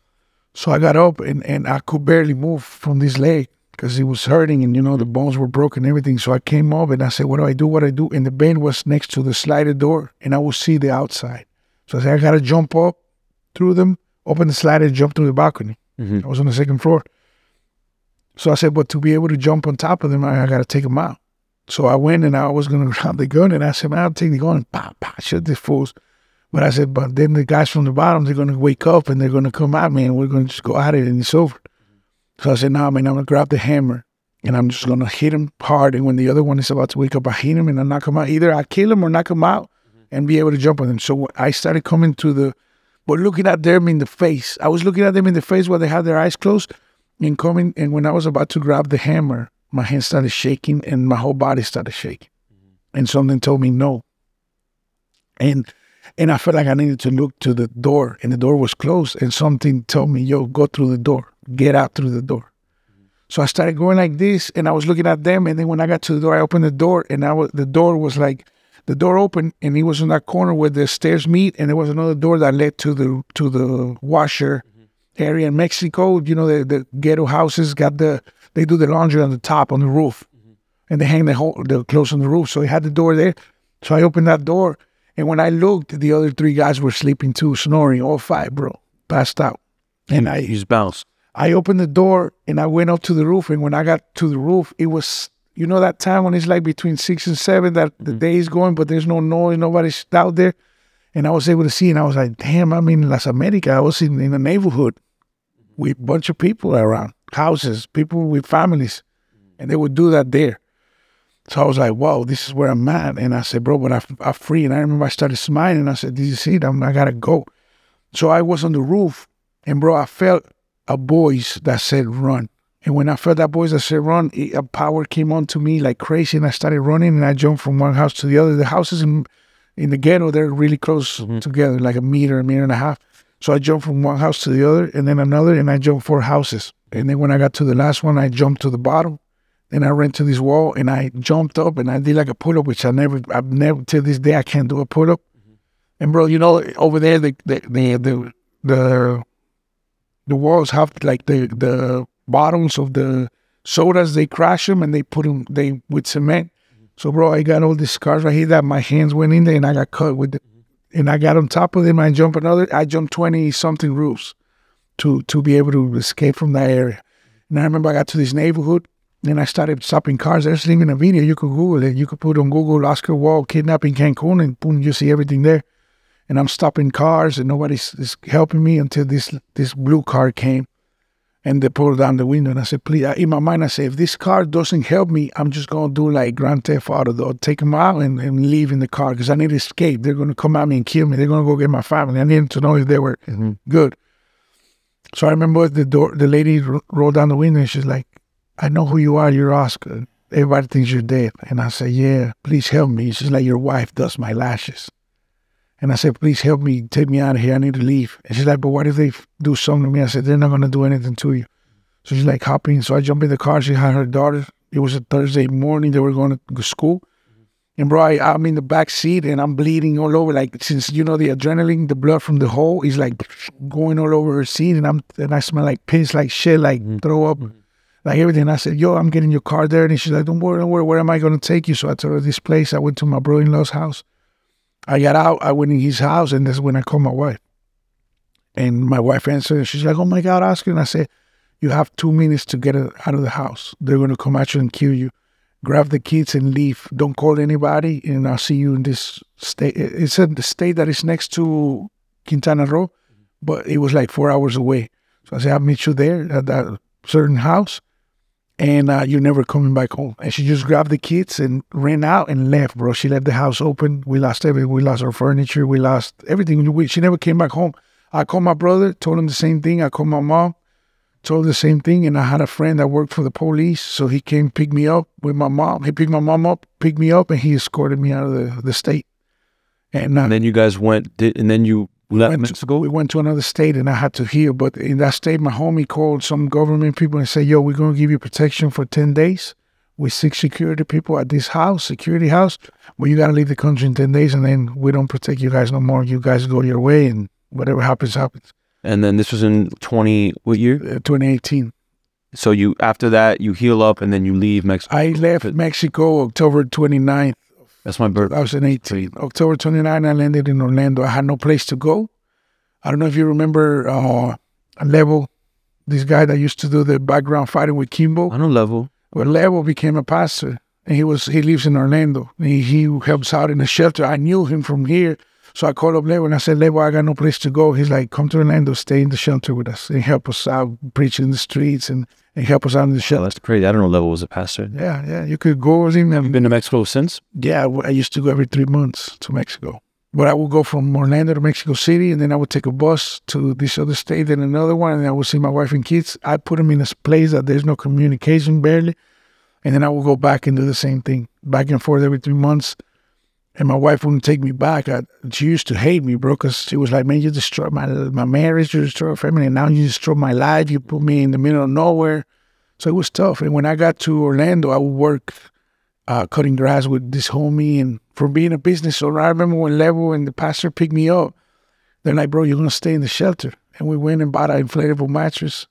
S2: So I got up and, and I could barely move from this leg because it was hurting and you know the bones were broken everything. So I came up and I said, "What do I do? What do I do?" And the bed was next to the sliding door, and I would see the outside. So I said, "I gotta jump up through them, open the slider, jump through the balcony."
S1: Mhm.
S2: I was on the second floor. So I said, "But to be able to jump on top of them, I, I gotta take them out." So I went and I was gonna grab the gun and I said, "Man, I'll take the gun and pop, pop, shoot these fools." But I said, "But then the guys from the bottom, they're gonna wake up and they're gonna come at me and we're gonna just go at it and it's over." So I said, "No, man, I'm gonna grab the hammer and I'm just gonna hit him hard. And when the other one is about to wake up, I hit him and I knock him out. Either I kill him or knock him out mm-hmm. and be able to jump on him." So I started coming to the, but looking at them in the face. I was looking at them in the face while they had their eyes closed, and coming. And when I was about to grab the hammer, my hand started shaking and my whole body started shaking, mm-hmm. and something told me no. And and I felt like I needed to look to the door, and the door was closed, and something told me, "Yo, go through the door, get out through the door." So I started going like this, and I was looking at them, and then when I got to the door, I opened the door, and I was the door was like the door opened, and he was in that corner where the stairs meet, and there was another door that led to the to the washer area in Mexico. You know, the, the ghetto houses got the they do the laundry on the top on the roof, and they hang the whole the clothes on the roof. So he had the door there. So I opened that door, and when I looked, the other three guys were sleeping too, snoring, all five, bro, passed out. And I
S1: You just bounce.
S2: I opened the door and I went up to the roof. And when I got to the roof, it was, you know, that time when it's like between six and seven that the mm-hmm. day is going, but there's no noise, nobody's out there. And I was able to see, and I was like, damn, I'm in Las Americas. I was in, in a neighborhood mm-hmm. with a bunch of people around, houses, people with families, mm-hmm. and they would do that there. So I was like, wow, this is where I'm at. And I said, bro, but I, I'm free. And I remember I started smiling. and I said, did you see it? I'm, I got to go. So I was on the roof, and bro, I felt a voice that said, run. And when I felt that voice that said, run, it, a power came on to me like crazy. And I started running, and I jumped from one house to the other. The houses in, in the ghetto, they're really close mm-hmm. together, like a meter, a meter and a half. So I jumped from one house to the other, and then another, and I jumped four houses. And then when I got to the last one, I jumped to the bottom. Then I ran to this wall and I jumped up and I did like a pull up, which I never, I've never till this day I can't do a pull up. Mm-hmm. And bro, you know, over there the the the the the, the walls have like the the bottoms of the sodas. They crash them and they put them they with cement. Mm-hmm. So bro, I got all these scars right here that my hands went in there and I got cut with it. Mm-hmm. And I got on top of them. I jumped another. I jumped twenty something roofs to to be able to escape from that area. Mm-hmm. And I remember I got to this neighborhood and I started stopping cars. There's even a video. You could Google it. You could put on Google Oscar Wall kidnapping Cancun and boom, you see everything there. And I'm stopping cars and nobody's is helping me until this this blue car came and they pulled down the window. And I said, please, in my mind, I said, if this car doesn't help me, I'm just going to do like Grand Theft Auto, though. take them out and, and leave in the car because I need to escape. They're going to come at me and kill me. They're going to go get my family. I need to know if they were mm-hmm. good. So I remember the door, the lady ro- rolled down the window and she's like, I know who you are. You're Oscar. Everybody thinks you're dead. And I said, Yeah, please help me. She's like, Your wife does my lashes. And I said, Please help me. Take me out of here. I need to leave. And she's like, But what if they do something to me? I said, They're not going to do anything to you. So she's like, hopping. So I jump in the car. She had her daughter. It was a Thursday morning. They were going to school. And bro, I, I'm in the back seat and I'm bleeding all over. Like since you know the adrenaline, the blood from the hole is like going all over her seat, and I'm and I smell like piss, like shit, like mm-hmm. throw up, mm-hmm. like everything. I said, "Yo, I'm getting your car there," and she's like, "Don't worry, don't worry. Where am I going to take you?" So I told her this place. I went to my brother-in-law's house. I got out. I went in his house, and that's when I called my wife. And my wife answered. And she's like, "Oh my God, Oscar!" And I said, "You have two minutes to get out of the house. They're going to come at you and kill you." grab the kids and leave. Don't call anybody, and I'll see you in this state. It's a the state that is next to Quintana Roo, but it was like four hours away. So I said, I'll meet you there at that certain house, and uh, you're never coming back home. And she just grabbed the kids and ran out and left, bro. She left the house open. We lost everything. We lost our furniture. We lost everything. We, she never came back home. I called my brother, told him the same thing. I called my mom told the same thing. And I had a friend that worked for the police, so he came pick me up with my mom. He picked my mom up, picked me up, and he escorted me out of the, the state. And, uh,
S1: And then you guys went, and then you left
S2: went
S1: Mexico.
S2: To, we went to another state, and I had to heal. But in that state, my homie called some government people and said, "Yo, we're gonna give you protection for ten days with six security people at this house, security house. But you gotta leave the country in ten days, and then we don't protect you guys no more. You guys go your way, and whatever happens, happens."
S1: and then this was in 20, what year?
S2: Uh, 2018.
S1: So you, after that, you heal up and then you leave Mexico.
S2: I left Mexico October 29th.
S1: That's my birthday.
S2: 2018. October 29, I landed in Orlando. I had no place to go. I don't know if you remember uh, Level, this guy that used to do the background fighting with Kimbo.
S1: On a level.
S2: Well, Level became a pastor, and he was he lives in Orlando. He, he helps out in the shelter. I knew him from here, so I called up Level and I said, Level, I got no place to go. He's like, come to Orlando, stay in the shelter with us, and help us out, preach in the streets, and, and help us out in the
S1: Oh,
S2: shelter.
S1: that's crazy. I don't know level was a pastor.
S2: Yeah, yeah, you could go with him and
S1: You've been to Mexico since?
S2: yeah, I used to go every three months to Mexico. But I would go from Orlando to Mexico City, and then I would take a bus to this other state and another one, and I would see my wife and kids. I put them in a place that there's no communication barely, and then I would go back and do the same thing, back and forth every three months. And my wife wouldn't take me back. I, she used to hate me, bro, because she was like, "Man, you destroyed my my marriage, you destroyed family, and now you destroyed my life. You put me in the middle of nowhere." So it was tough. And when I got to Orlando, I would work uh, cutting grass with this homie and from being a business owner. I remember when Level and the pastor picked me up, they're like, bro, you're going to stay in the shelter. And we went and bought an inflatable mattress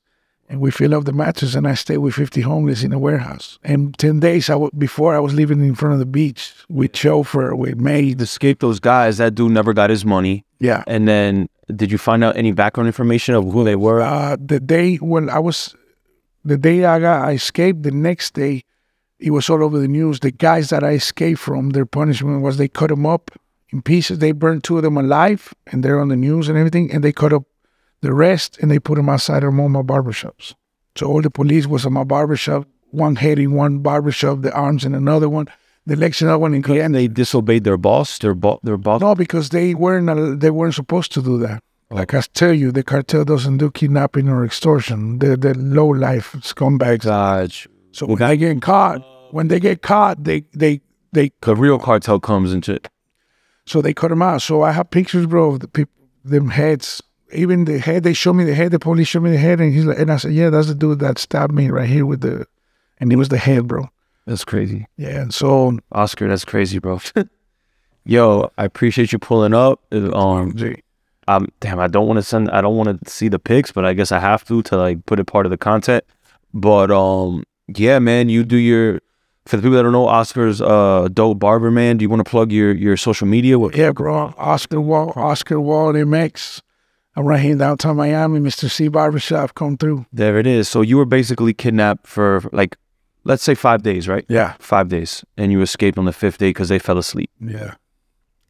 S2: and we fill up the mattress and I stayed with 50 homeless in a warehouse. And 10 days I w- before I was living in front of the beach with chauffeur, with maid.
S1: To escape those guys, that dude never got his money.
S2: Yeah.
S1: And then did you find out any background information of who they were?
S2: Uh, the day when I was, the day I got, I escaped, the next day, it was all over the news. The guys that I escaped from, their punishment was they cut them up in pieces. They burned two of them alive, and they're on the news and everything. And they cut up the rest and they put them outside of all my barbershops. So all the police was at my barbershop, one head in one barbershop, the arms in another one, the another one. In
S1: And they disobeyed their boss. Their bo- their boss.
S2: no, because they weren't they weren't supposed to do that. Oh. Like I tell you, the cartel doesn't do kidnapping or extortion. They're the low life scumbags.
S1: God,
S2: So when they get caught, when they get caught, they they they
S1: the real cartel comes into it.
S2: so they cut them out. So I have pictures, bro, of the people, them heads. Even the head, they show me the head. The police show me the head, and he's like, and I said, yeah, that's the dude that stabbed me right here with the, and it was the head, bro.
S1: That's crazy,
S2: Yeah, and so
S1: Oscar. That's crazy, bro. Yo, I appreciate you pulling up. Uh, Um, um, damn, I don't want to send. I don't want to see the pics, but I guess I have to to like put it part of the content. But um, yeah, man, you do your. For the people that don't know, Oscar's uh dope barber man. Do you want to plug your your social media? What,
S2: yeah, bro, Oscar Wall, Oscar Wall, MX. I'm right here in downtown Miami, Mr. C Barbershop. Come through.
S1: There it is. So you were basically kidnapped for like, let's say five days, right?
S2: Yeah,
S1: Five days, and you escaped on the fifth day because they fell asleep.
S2: yeah.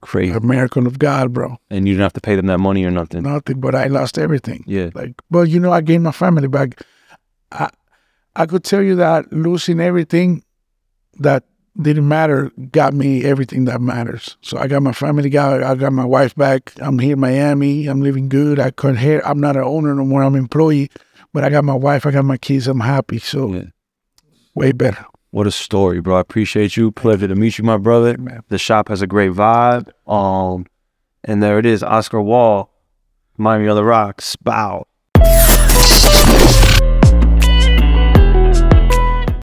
S1: Crazy,
S2: American of God, bro.
S1: and you didn't have to pay them that money or nothing.
S2: Nothing, but I lost everything.
S1: Yeah,
S2: Like, but you know, I gained my family back. I, I could tell you that losing everything that didn't matter got me everything that matters. So I got my family, got I got my wife back. I'm here in Miami. I'm living good. I cut hair. I'm not an owner no more. I'm employee, but I got my wife. I got my kids. I'm happy. So
S1: yeah.
S2: way better.
S1: What a story, bro. I appreciate you. Pleasure to meet you, my brother.
S2: Man.
S1: The shop has a great vibe. Um, and there it is, Oscar Wall, Miami on the Rocks. Bow.